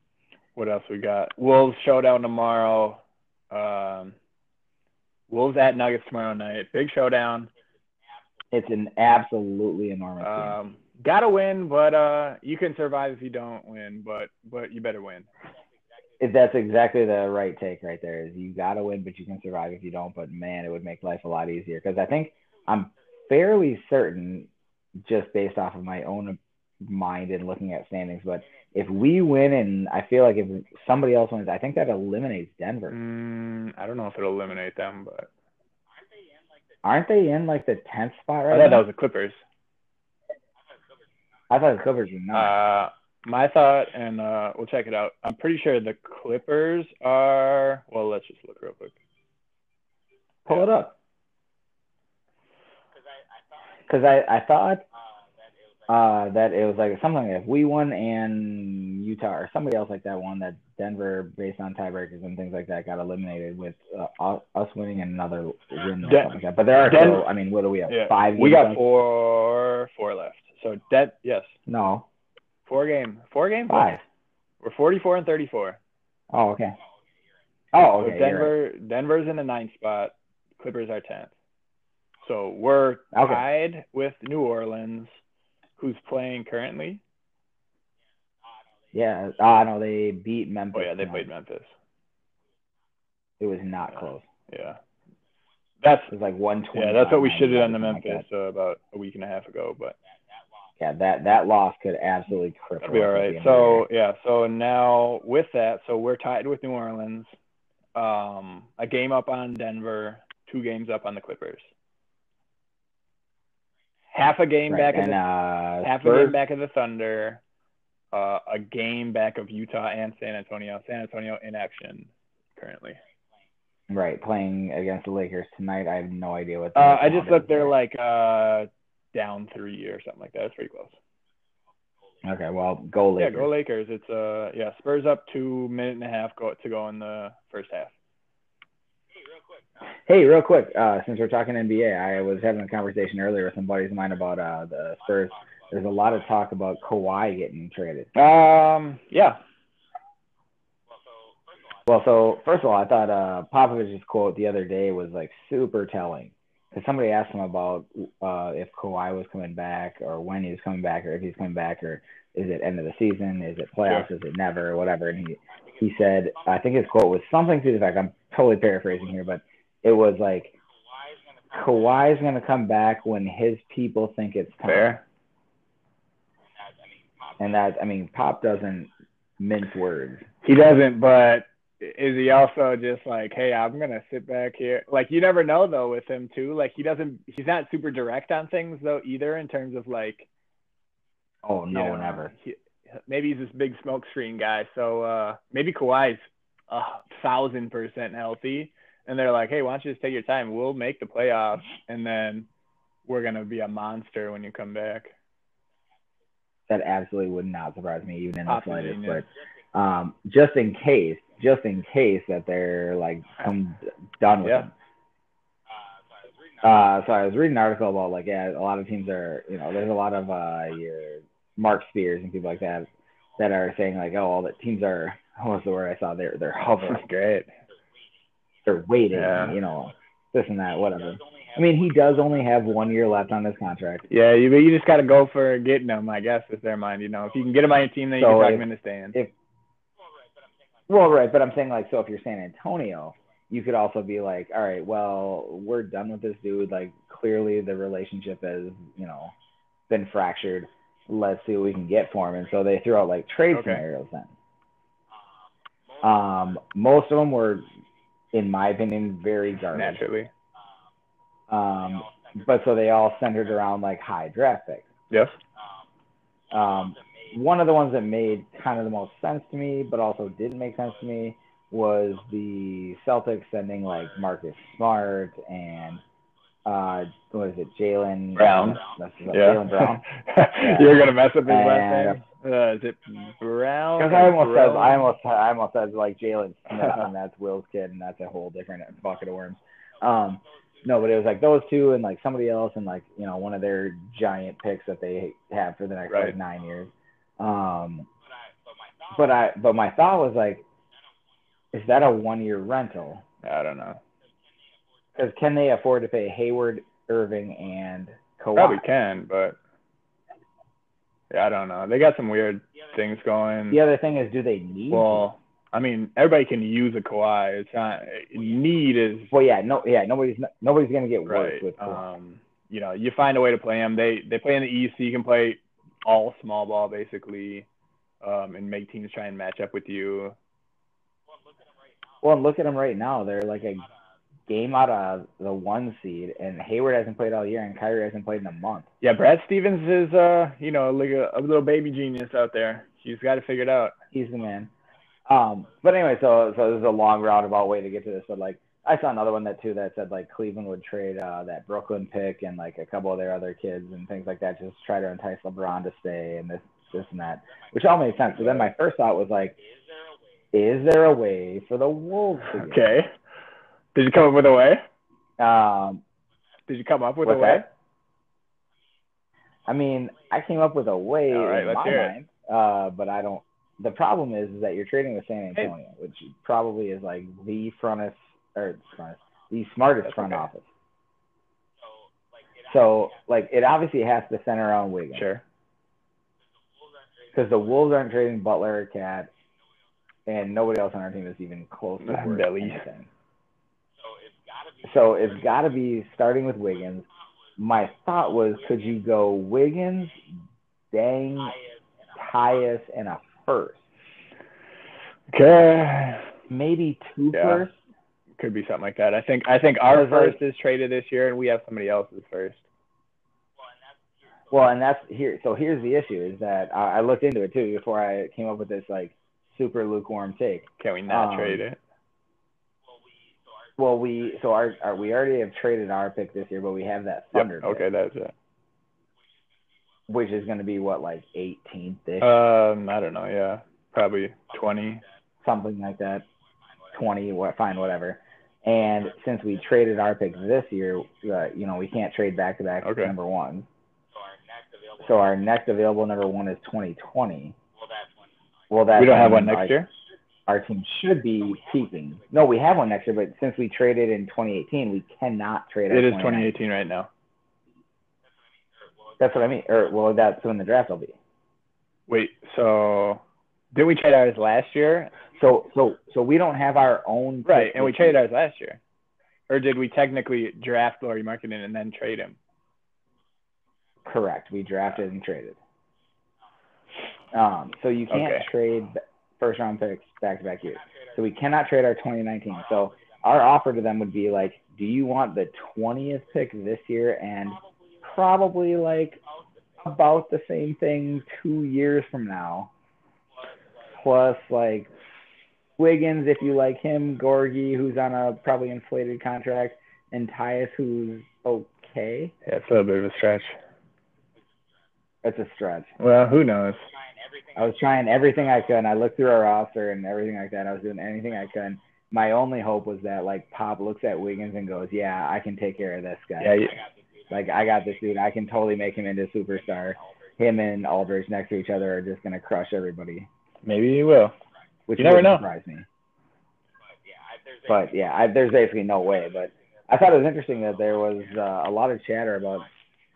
what else we got? Wolves showdown tomorrow. Um, Wolves at Nuggets tomorrow night. Big showdown. It's an absolutely enormous. Um, gotta win, but uh, you can survive if you don't win. But but you better win. If that's exactly the right take right there. Is you gotta win, but you can survive if you don't. But man, it would make life a lot easier because I think I'm fairly certain, just based off of my own mind and looking at standings. But if we win, and I feel like if somebody else wins, I think that eliminates Denver. Mm, I don't know if it'll eliminate them, but Aren't they in like the tenth spot I right thought that now? was the Clippers. I thought the Clippers were not. Uh, my thought, and uh, we'll check it out. I'm pretty sure the Clippers are. Well, let's just look real quick. Pull it up. Because I, I thought uh, that it was like something like if we won and Utah or somebody else like that won, that Denver, based on tiebreakers and things like that, got eliminated with uh, us winning and another win or Den- something like that. But there are Den- still, I mean, what do we have? Yeah, Five We got left? four, four left. So that yes, No, four game, four game. five. We're 44 and 34. Oh, okay. Oh, So okay. right. Denver, Denver's in the ninth spot. Clippers are 10th. So we're Okay. tied with New Orleans, who's playing currently. Yeah. Ah, no, they beat Memphis. Oh yeah, they played Memphis. It was not close. Yeah, that's It was like one twenty. yeah, that's what we should have done to Memphis uh, about a week and a half ago, but yeah, that that loss could absolutely cripple. be all right. end of the So yeah, so now with that, so we're tied with New Orleans, um, a game up on Denver, two games up on the Clippers. Half a game year. back Right, of the uh, half a game back of the Thunder, uh, a game back of Utah and San Antonio. San Antonio in action currently. right, playing against the Lakers tonight. I have no idea what. Uh, I just looked. They're there. like uh, down three or something like that. It's pretty close. Okay, well, go Lakers. Yeah, go Lakers. It's uh, yeah, Spurs up two minute and a half go to go in the first half. Hey, real quick. Hey, real quick, uh, since we're talking NBA, I was having a conversation earlier with some buddies of mine about uh, the Spurs. There's a lot of talk about Kawhi getting traded. Um, yeah, Well, so first of all, I thought uh, Popovich's quote the other day was like super telling. Because somebody asked him about uh, if Kawhi was coming back, or when he was coming back, or if he's coming back, or is it end of the season, is it playoffs, is it never, or whatever. And he he said, I think his quote was something to the fact. I'm totally paraphrasing here, but it was like Kawhi's gonna come back when his people think it's time. fair. And that I mean, Pop doesn't mince words. He doesn't, but is he also just like, hey, I'm gonna sit back here? Like you never know though with him too. Like he doesn't, he's not super direct on things though either in terms of like, Oh no you know, ever. he- maybe he's this big smoke screen guy. So uh, maybe Kawhi's a thousand percent healthy, and they're like, hey, why don't you just take your time? We'll make the playoffs, and then we're gonna be a monster when you come back. That absolutely would not surprise me even in the slightest. But um, just in case, just in case that they're like I'm done with Yeah. him. Uh, so I was reading an article about like yeah, a lot of teams are you know there's a lot of uh your Mark Spears and people like that that are saying like oh all the teams are <laughs> what was the word I saw they're they're hovering <laughs> Great. they're waiting Yeah. you know this and that whatever. I mean he does only have one year left on his contract. Yeah, you but you just got to go for getting them. I guess is their mind. You know, if you can get them on your team, then you So can talk if- them into staying. if- Well, right, but I'm saying like, so if you're San Antonio, you could also be like, all right, well, we're done with this dude. Like, clearly the relationship has, you know, been fractured. Let's see what we can get for him. And so they threw out like trade Okay. scenarios then. Um, most of them were, in my opinion, very garbage. Naturally. Um, but so they all centered around like high draft picks. Yes. Um, one of the ones that made kind of the most sense to me, but also didn't make sense to me, was the Celtics sending like Marcus Smart and uh, what is it, Jaylen Brown. Yeah. Jaylen Brown. <laughs> You're gonna mess up his last name. Uh, is it Brown? Because I almost said I almost I almost said like Jalen Smith, <laughs> and that's Will's kid, and that's a whole different bucket of worms. Um, no, but it was like those two and like somebody else and like you know one of their giant picks that they have for the next Right. like nine years. Um, but I but my thought was like, is that a one year rental? I don't know. Because can they afford to pay Hayward, Irving, and Kawhi? Probably can, but yeah, I don't know. They got some weird things going. The other thing is, do they need? Well, I mean, everybody can use a Kawhi. It's not need is well, yeah, no, yeah, nobody's nobody's gonna get worse right. with Kawhi. Um, you know, you find a way to play them. They they play in the East, so you can play all small ball basically, um, and make teams try and match up with you. Well, and look at them right now. They're like a game out of the one seed, and Hayward hasn't played all year, and Kyrie hasn't played in a month. Yeah, Brad Stevens is uh, you know, like a, a little baby genius out there. He's got to figure it out. He's the man. Um, but anyway, so so this is a long roundabout way to get to this, but like I saw another one that too that said like Cleveland would trade uh, that Brooklyn pick and like a couple of their other kids and things like that, just to try to entice LeBron to stay and this this and that, which all made sense. So then my first thought was like, is there a way for the Wolves? Okay. Did you come up with a way? Um, Did you come up with a way? that? I mean, I came up with a way All right, in let's my hear it. mind, uh, but I don't. The problem is, is that you're trading with San Antonio, which probably is like the frontest or frontest, the smartest That's front okay. office. So, like, it obviously has to center around Wiggins Sure. because the Wolves aren't trading Butler or Cat, and nobody else on our team is even close to worth Billy. anything. So it's got to be starting with Wiggins. My thought was, could you go Wiggins, Dieng, Tyus, and a first? Okay. Maybe two Yeah. first. Could be something like that. I think I think our first is traded this year, and we have somebody else's first. Well, and that's here. So here's the issue: is that I, I looked into it too before I came up with this like super lukewarm take. Can we not Um, trade it? Well, we so our, our we already have traded our pick this year, but we have that Yep. Thunder, pick, Okay, that's it. which is going to be what like 18th ish, Um, I don't know. Yeah, probably twenty. something like that, 20, what fine, whatever. And since we traded our pick this year, uh, you know, we can't trade back to back Okay. number one. So our next available number one is 2020. Well, that's we don't have one next like, year. Our team should be peaking. No, we have one next year, but since we traded in 2018, we cannot trade. our It is 2018 right now. That's what I mean. Or well, that's when the draft will be. Wait, so did we trade ours last year? So so so we don't have our own Right, and we traded ours last year. Or did we technically draft Lauri Markkanen and then trade him? Correct. We drafted and traded. Um, so you can't Okay. trade first round picks back to back years. So we cannot trade our 2019. So our offer to them would be like, do you want the 20th pick this year and probably like about the same thing two years from now, plus like Wiggins if you like him, Gorgui who's on a probably inflated contract, and Tyus who's okay. Yeah, it's a little bit of a stretch. It's a stretch. Well, who knows? I was trying everything I could. I looked through our roster and everything like that. I was doing anything I could. My only hope was that like Pop looks at Wiggins and goes, "Yeah, I can take care of this guy. Yeah, you, Like I got this dude. I can totally make him into a superstar." Him and Aldridge next to each other are just gonna crush everybody, maybe he will. which You never wouldn't know. surprise me. But yeah, I, there's basically no way. But I thought it was interesting that there was uh, a lot of chatter about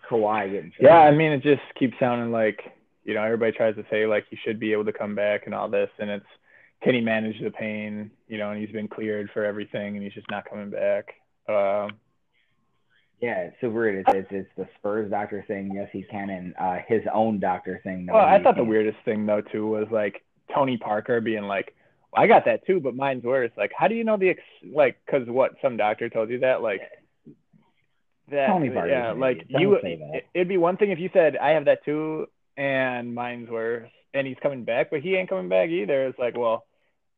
Kawhi getting. traded. Yeah, I mean, it just keeps sounding like you know everybody tries to say like he should be able to come back and all this, and it's can he manage the pain? You know, and he's been cleared for everything, and he's just not coming back. Um, Yeah, it's super weird. It's, it's it's the Spurs doctor saying yes he can, and uh, his own doctor saying no. well, I thought the can't. weirdest thing though too was like Tony Parker being like, "I got that too, but mine's worse." Like, how do you know the ex- like? Because what some doctor told you that like. That, Tony Parker's yeah, like. You, say that. it- it'd be one thing if you said I have that too, and mine's worse, and he's coming back, but he ain't coming back either. It's like, well,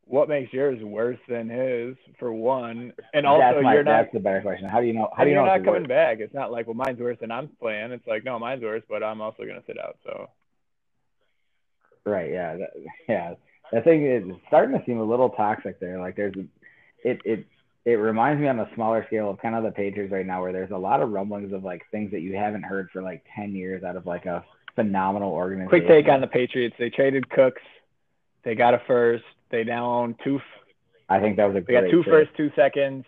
what makes yours worse than his for one, and also that's my, you're not that's the better question. How do you know? How do you know you're not coming worse? back. It's not like, well, mine's worse than I'm playing. It's like, no, mine's worse, but I'm also gonna sit out. So Right. Yeah. That, yeah. That thing is starting to seem a little toxic there. Like there's, it it it reminds me on a smaller scale of kind of the Patriots right now, where there's a lot of rumblings of like things that you haven't heard for like ten years out of like a phenomenal organization. quick take on the Patriots. They traded Cooks. They got a first. They now own two. I think that was a They got two trade. firsts, two seconds.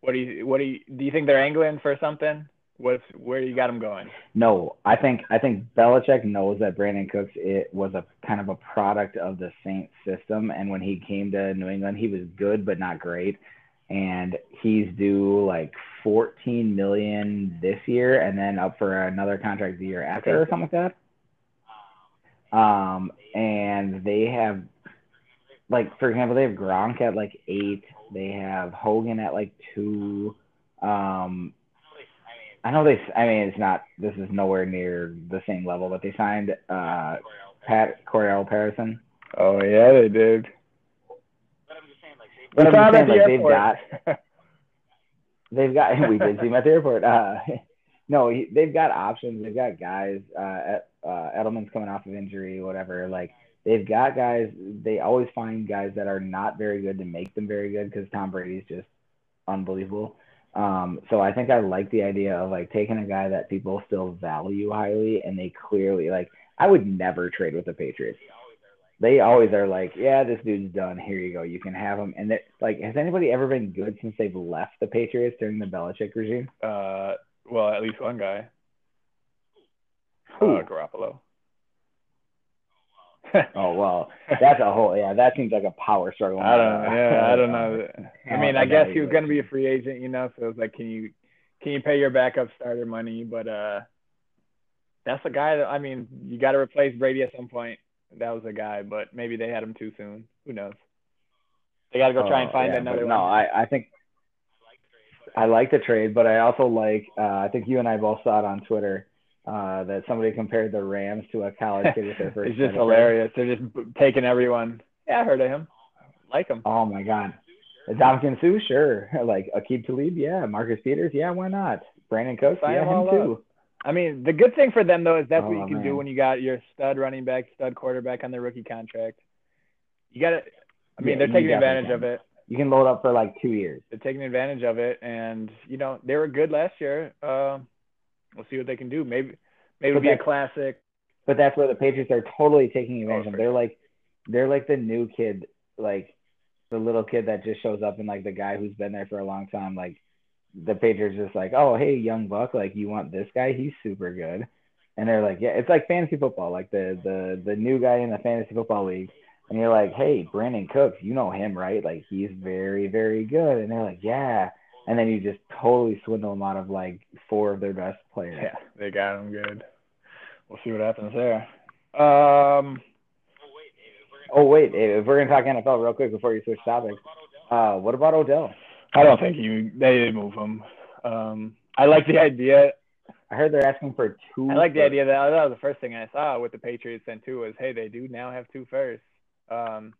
What do you what do you do? You think they're angling for something? What's where you got him going? No, I think I think Belichick knows that Brandin Cooks it was a kind of a product of the Saints system, and when he came to New England, he was good but not great, and he's due like 14 million this year, and then up for another contract the year after or something like that. Um, and they have like for example, they have Gronk at like eight, they have Hogan at like two, um. I know they. I mean, it's not. This is nowhere near the same level, but they signed uh, Pat Cordell Patterson. Oh yeah, they did. But I'm just saying, like, they've got, they've <laughs> got. We did see him at the airport. Uh, <laughs> no, he, they've got options. They've got guys. Uh, at, uh, Edelman's coming off of injury, whatever. Like they've got guys. They always find guys that are not very good to make them very good because Tom Brady's just unbelievable. Um, so I think I like the idea of like taking a guy that people still value highly, and they clearly like. I would never trade with the Patriots. They always are like, yeah, this dude's done. Here you go. You can have him. And that, like, has anybody ever been good since they've left the Patriots during the Belichick regime? uh, well, at least one guy. Uh, Garoppolo. <laughs> Oh well, that's a whole yeah. That seems like a power struggle. I don't know. Yeah, I don't know. I mean, I guess he was gonna be a free agent, you know. So it was like, can you can you pay your backup starter money? But uh, that's a guy that I mean, you got to replace Brady at some point. That was a guy, but maybe they had him too soon. Who knows? They got to go try and Oh, find yeah, another but one. No, I I think I like the trade, but I also like. Uh, I think you and I both saw it on Twitter uh, that somebody compared the Rams to a college kid with their <laughs> first. it's just hilarious. They're just b- taking everyone. Yeah, I heard of him. Like him. Oh my God. Ndamukong Suh, sure. <laughs> Like Aqib Talib, yeah. Marcus Peters, yeah. Why not? Brandin Cooks, yeah, him too. I mean, the good thing for them though is that's what Oh, you can man. do when you got your stud running back, stud quarterback on their rookie contract. You got to. I mean, Yeah, they're taking advantage of it. You can load up for like two years. They're taking advantage of it, and you know they were good last year. Um, we'll see what they can do. Maybe maybe it'll be a classic. But that's where the Patriots are totally taking oh, advantage Oh, of. for They're sure. like they're like the new kid, like the little kid that just shows up and like the guy who's been there for a long time. Like the Patriots just like, oh hey, young buck, like you want this guy? He's super good. And they're like, yeah, it's like fantasy football, like the the the new guy in the fantasy football league. And you're like, hey, Brandin Cooks, you know him, right? Like he's very very good. And they're like, yeah. And then you just totally swindle them out of like four of their best players. Yeah, they got them good. We'll see what happens there. Um, Oh wait, if we're gonna talk NFL real quick before you switch topics, uh, what about Odell? I don't think you they didn't move him. Um, I like the idea. I heard they're asking for two. I like the firsts. idea that that was the first thing I saw with the Patriots and two was hey they do now have two firsts. Um,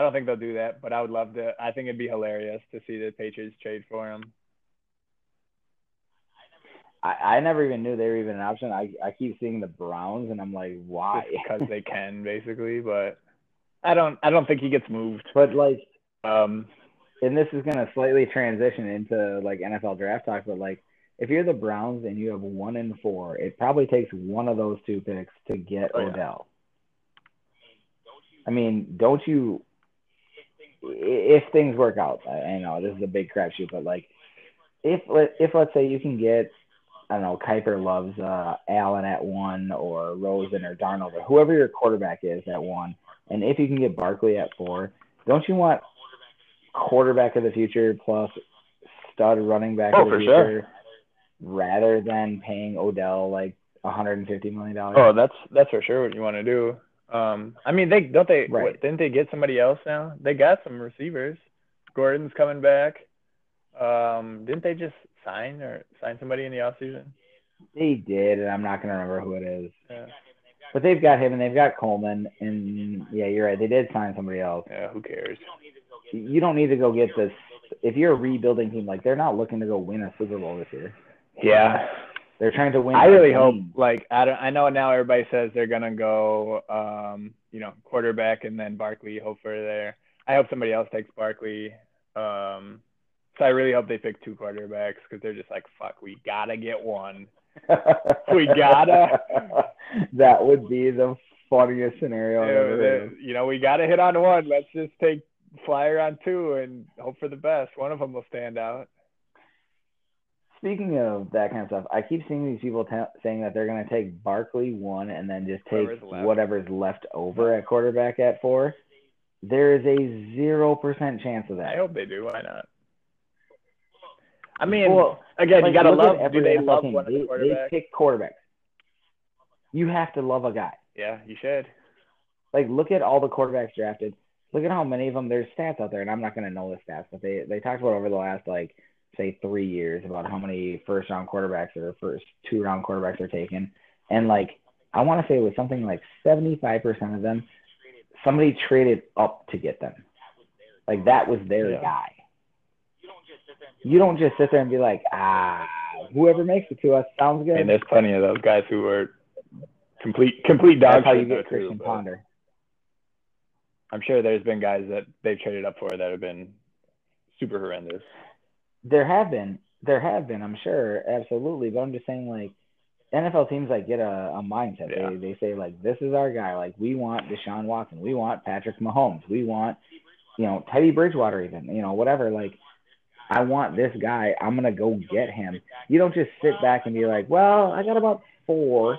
I don't think they'll do that, but I would love to. I think it'd be hilarious to see the Patriots trade for him. I, I never even knew they were even an option. I, I keep seeing the Browns, and I'm like, why? because they can basically, but I don't I don't think he gets moved. But like, Um, and this is gonna slightly transition into like NFL draft talk, but like, if you're the Browns and you have one in four, it probably takes one of those two picks to get Oh, yeah. Odell. I mean, don't you? If things work out, I I know this is a big crapshoot, but like, if if let's say you can get, I don't know, Kiper loves uh, Allen at one, or Rosen or Darnold, or whoever your quarterback is at one, and if you can get Barkley at four, don't you want quarterback of the future plus stud running back Oh, of the for sure. future, rather than paying Odell like 150 million dollars? oh, that's that's for sure what you want to do. Um, I mean they don't they Right. what, didn't they get somebody else now? They got some receivers. Gordon's coming back. Um, didn't they just sign or sign somebody in the offseason? They did, and I'm not gonna remember who it is. Yeah, But they've got him, and they've got Coleman, and yeah, you're right. They did sign somebody else. yeah. Who cares? You don't need to go get this. If you're a rebuilding team, like they're not looking to go win a Super Bowl this year. Yeah, They're trying to win. I really hope like I don't I know now everybody says they're gonna go um you know quarterback and then Barkley hope for there. I hope somebody else takes Barkley. Um, so I really hope they pick two quarterbacks because they're just like fuck we gotta get one. <laughs> We gotta. that would be the funniest scenario ever you know we gotta hit on one. Let's just take flyer on two and hope for the best. One of them will stand out. Speaking of that kind of stuff, I keep seeing these people t- saying that they're going to take Barkley one and then just take Whoever's left. whatever's left over at quarterback at four. There is a zero percent chance of that. I hope they do. Why not? I mean, Well, again, Like, you gotta love. Do every they NFL love team. one of They, the they pick quarterbacks. You have to love a guy. Yeah, you should. Like, look at all the quarterbacks drafted. Look at how many of them. There's stats out there, and I'm not going to know the stats, but they they talked about over the last like say three years about how many first round quarterbacks or first two round quarterbacks are taken, and like I want to say it was something like 75 percent of them somebody traded up to get them. Like that was their Yeah. guy. You don't just sit there and be like, ah, whoever makes it to us sounds good. And there's plenty of those guys who are complete complete dogs. That's how you get Christian Ponder. I'm sure there's been guys that they've traded up for that have been super horrendous. There have been, there have been, I'm sure, absolutely. But I'm just saying, like, NFL teams like get a, a mindset. Yeah. They they say like, this is our guy. Like, we want Deshaun Watson. We want Patrick Mahomes. We want, you know, Teddy Bridgewater. Even, you know, whatever. Like, I want this guy. I'm gonna go get him. You don't just sit back and be like, well, I got about four,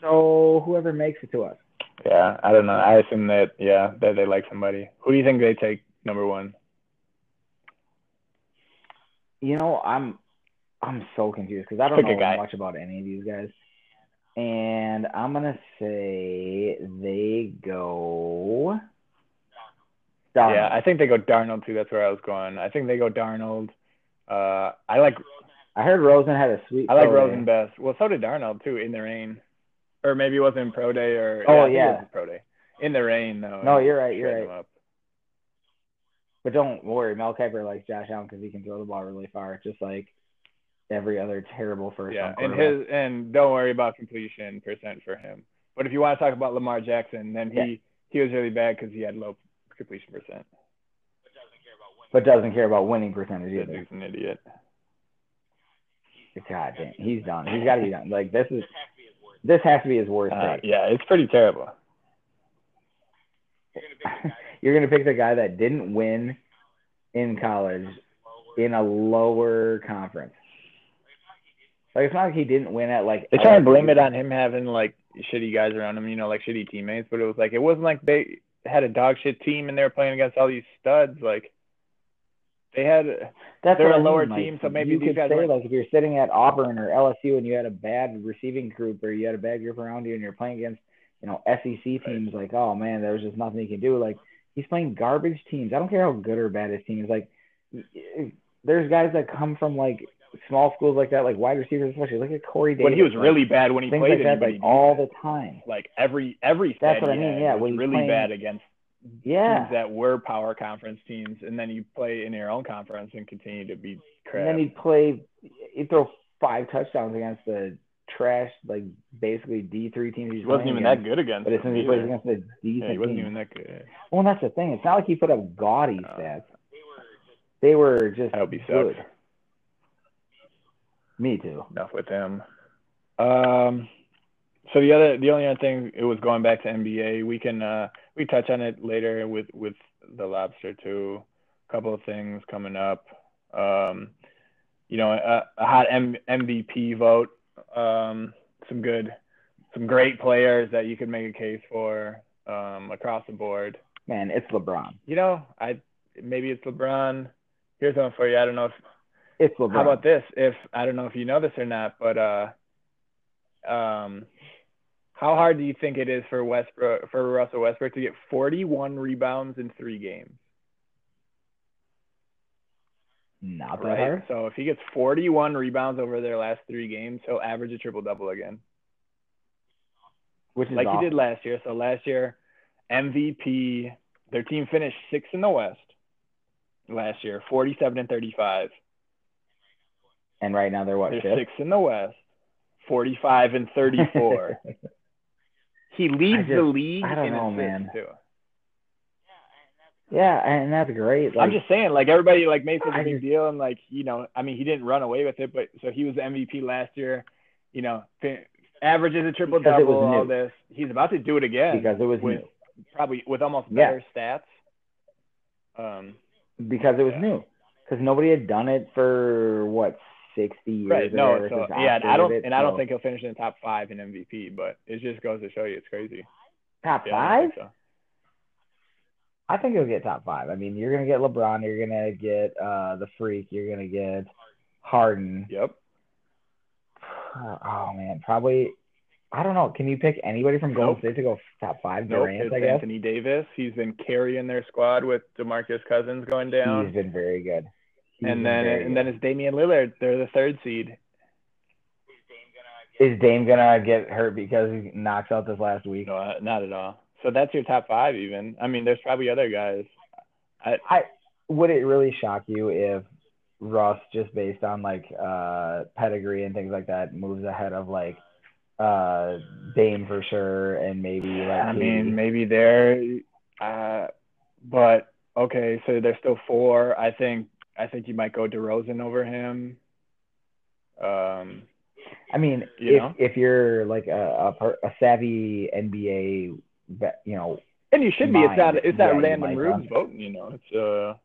so whoever makes it to us. Yeah, I don't know. I assume that yeah that they like somebody. Who do you think they take number one? You know, I'm I'm so confused because I don't Pick know much about any of these guys. And I'm gonna say they go. Darnold. Yeah, I think they go Darnold too. That's where I was going. I think they go Darnold. Uh, I like I heard Rosen had a sweet. I like pro day. Rosen best. Well, so did Darnold too in the rain, or maybe it wasn't in pro day or Oh, I think it yeah. was pro day in the rain though. No, you're right. You're right. Them up. But don't worry, Mel Kiper likes Josh Allen because he can throw the ball really far, just like every other terrible first Yeah, and his and don't worry about completion percent for him. But if you want to talk about Lamar Jackson, then he Yeah. he was really bad because he had low completion percent. but doesn't care about winning percentage That either. dude's an idiot. God damn, he's done. He's got to be done. Like this is this has to be his worst Uh, yeah, it's pretty terrible. You're gonna pick the guy that didn't win in college in a lower conference. Like it's not like he didn't win at like. They try and blame it on him having like shitty guys around him, you know, like shitty teammates. But it was like it wasn't like they had a dog shit team and they were playing against all these studs. Like they had That's they're a lower mean, team, so maybe you could say weren't- like if you're sitting at Auburn or LSU and you had a bad receiving group or you had a bad group around you and you're playing against you know SEC teams like, oh man, there's just nothing you can do. Like he's playing garbage teams. I don't care how good or bad his team is. Like there's guys that come from like small schools like that, like wide receivers especially. Look at Corey Davis. When he was like, really bad when he played like that, anybody like all the time. like every every That's what I mean, yeah, was really playing- bad against Yeah. teams that were power conference teams, and then you play in your own conference and continue to be crap. And then he'd play, he'd throw five touchdowns against the trash, like basically D three teams. He wasn't even against. that good against But as soon as he plays against the decent Yeah, he wasn't teams, even that good. well, that's the thing. It's not like he put up gaudy Uh, stats. They were just I hope he good. Me too. Enough with him. Um, so the other, the only other thing, it was going back to NBA. We can uh, we touch on it later with with the lobster too. A couple of things coming up. Um, you know, a, a hot M- MVP vote. Um, some good, some great players that you could make a case for um, across the board. Man, it's LeBron. You know, I maybe it's LeBron. Here's one for you. I don't know if It's LeBron. how about this? If I don't know if you know this or not, but uh, um, how hard do you think it is for Westbrook for Russell Westbrook to get 41 rebounds in three games? Not that Right. hard. So if he gets 41 rebounds over their last three games, he'll average a triple double again, Which is like awesome. he did last year. So last year, MVP, their team finished sixth in the West last year, 47 and 35. And right now they're what? They're fifth? sixth in the West, 45 and 34. <laughs> He leads just- the league I don't in know, assists man. too. Yeah, and that's great. Like, I'm just saying, like everybody like makes such a big deal, and like you know, I mean, he didn't run away with it, but so he was the MVP last year. You know, averages a triple Because it was double, all this. He's about to do it again because it was with new. probably with almost Yeah. better stats. Um, Because it was Yeah. new. Because nobody had done it for what sixty years. right? No, so yeah, I don't, it, and I don't think he'll finish in the top five in MVP, but it just goes to show you it's crazy. top Yeah, five. I think he'll get top five. I mean, you're gonna get LeBron, you're gonna get uh the freak, you're gonna get Harden. Yep. Oh man, probably. I don't know. Can you pick anybody from Golden Nope. State to go top five? Nope, Durant, it's I guess. Anthony Davis. He's been carrying their squad with DeMarcus Cousins going down. He's been very good. He's and then and good. then it's Damian Lillard. They're the third seed. is Dame gonna get hurt because he knocks out this last week? No, not at all. So that's your top five, even. I mean, there's probably other guys. I, I would it really shock you if Russ, just based on like uh pedigree and things like that, moves ahead of like uh Dame for sure, and maybe like I mean, maybe they're, uh, but okay. So there's still four. I think I think you might go to DeRozan over him. Um, I mean, if know? if you're like a a, per- a savvy NBA, be- you know, and you should be. It's not. It's not random run. voting. You know, it's uh.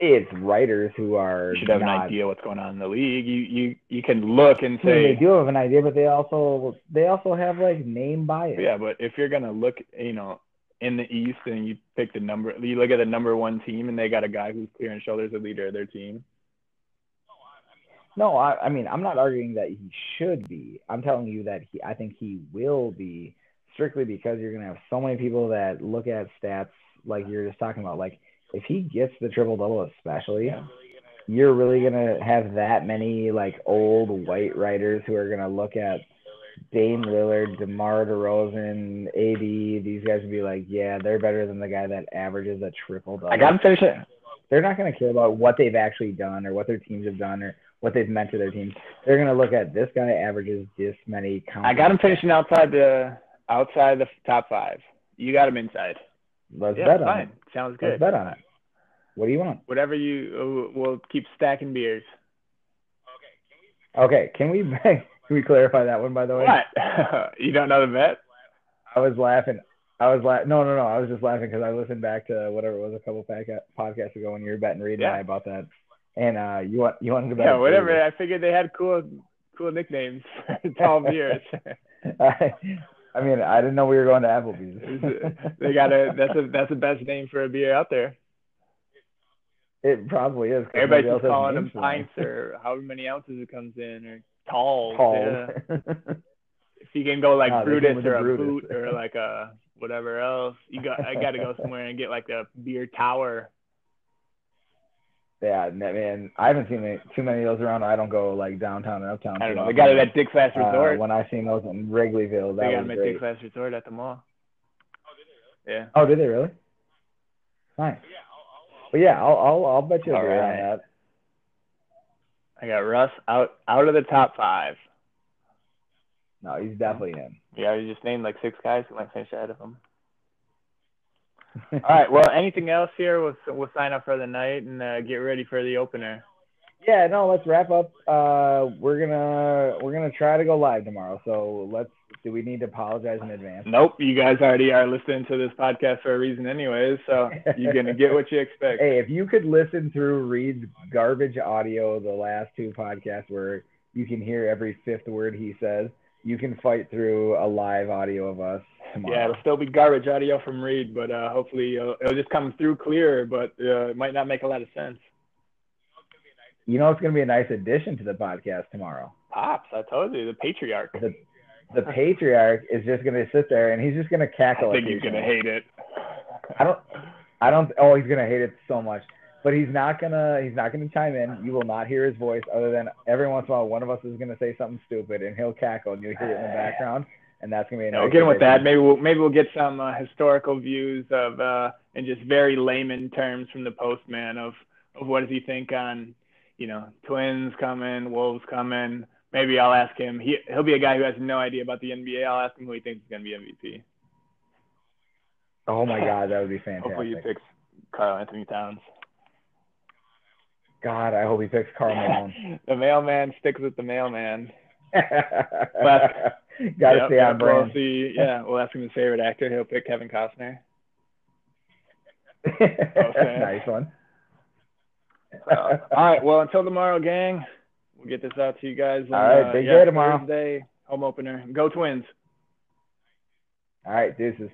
it's writers who are You should have an idea what's going on in the league. You you you can look and I mean, they do have an idea, but they also they also have like name bias. yeah, but if you're gonna look, you know, in the East and you pick the number, you look at the number one team and they got a guy who's clear and shoulders the leader of their team. No, I, I mean I'm not arguing that he should be. I'm telling you that he I think he will be strictly because you're gonna have so many people that look at stats like you're just talking about. Like if he gets the triple double, especially, Yeah. you're really gonna have that many like old white writers who are gonna look at Dame Lillard, DeMar DeRozan, AD. These guys would be like, yeah, they're better than the guy that averages a triple double. I got him finish it. They're not going to care about what they've actually done or what their teams have done or what they've meant to their teams. They're going to look at this guy averages this many. I got him finishing outside the outside the top five. You got him inside. Let's yeah, bet on fine. it. Sounds Let's good. bet on it. What do you want? Whatever you, we'll keep stacking beers. Okay, can we <laughs> can we clarify that one by the way? What? <laughs> you don't know the bet? I was laughing. I was laughing. No, no, no. I was just laughing because I listened back to whatever it was a couple podca- podcasts ago when you were betting Reed Yeah. and I about that. And uh, you want you wanted to bet? Yeah, whatever. I figured they had cool, cool nicknames <laughs> for tall beers. I, I mean, I didn't know we were going to Applebee's. they got a that's a that's the best name for a beer out there. It probably is. Everybody's just calling them pints or <laughs> however many ounces it comes in or talls. Paul. Yeah. <laughs> if you can go like came Brutus or a Brutus. boot or like a whatever else, you got I got to go somewhere and get like a beer tower. Yeah, man, I haven't seen any, too many of those around. I don't go like downtown and uptown. I don't know. They got it at Dick's Last Uh, Resort. when I seen those in Wrigleyville, they that got was them at great. Dick's Last Resort at the mall. Oh, did they? Yeah. Oh, did they really? Nice. But yeah, I'll I'll, I'll bet you a All right. on that. I got Russ out out of the top five. No, he's definitely in. Yeah, you just named like six guys who might finish ahead of him. <laughs> All right. Well, <laughs> anything else here? We'll we'll sign up for the night and uh, get ready for the opener. Yeah, no, let's wrap up. Uh, we're gonna we're gonna try to go live tomorrow. So let's. Do we need to apologize in advance? Nope, you guys already are listening to this podcast for a reason, anyways. So <laughs> you're gonna get what you expect. Hey, if you could listen through Reed's garbage audio the last two podcasts where you can hear every fifth word he says, you can fight through a live audio of us tomorrow. Yeah, it'll still be garbage audio from Reed, but uh, hopefully it'll, it'll just come through clearer. But uh, it might not make a lot of sense. You know, it's gonna be a nice addition to the podcast tomorrow. Pops, I told you, the patriarch. The the patriarch is just gonna sit there and he's just gonna cackle. I think he's gonna hate it. I don't. I don't. Oh, he's gonna hate it so much. But he's not gonna. He's not gonna chime in. You will not hear his voice, other than every once in a while, one of us is gonna say something stupid, and he'll cackle, and you'll hear it in the background, and that's gonna be. No, get with that. Maybe we'll maybe we'll get some uh, historical views of uh, in just very layman terms from the postman of of what does he think on you know twins coming, wolves coming. Maybe I'll ask him. He he'll be a guy who has no idea about the NBA. I'll ask him who he thinks is going to be MVP. Oh my God, that would be fantastic. Hopefully fantastic. picks Karl-Anthony Towns. God, I hope he picks Karl <laughs> Malone. the mailman sticks with the mailman. Got to Yep, stay on brand. We'll see. Yeah, we'll ask him his favorite actor. He'll pick Kevin Costner. <laughs> nice one. Uh, all right. Well, until tomorrow, gang. We'll get this out to you guys. On, All right, uh, big yeah, day tomorrow. Thursday, home opener. Go Twins. All right, deuces.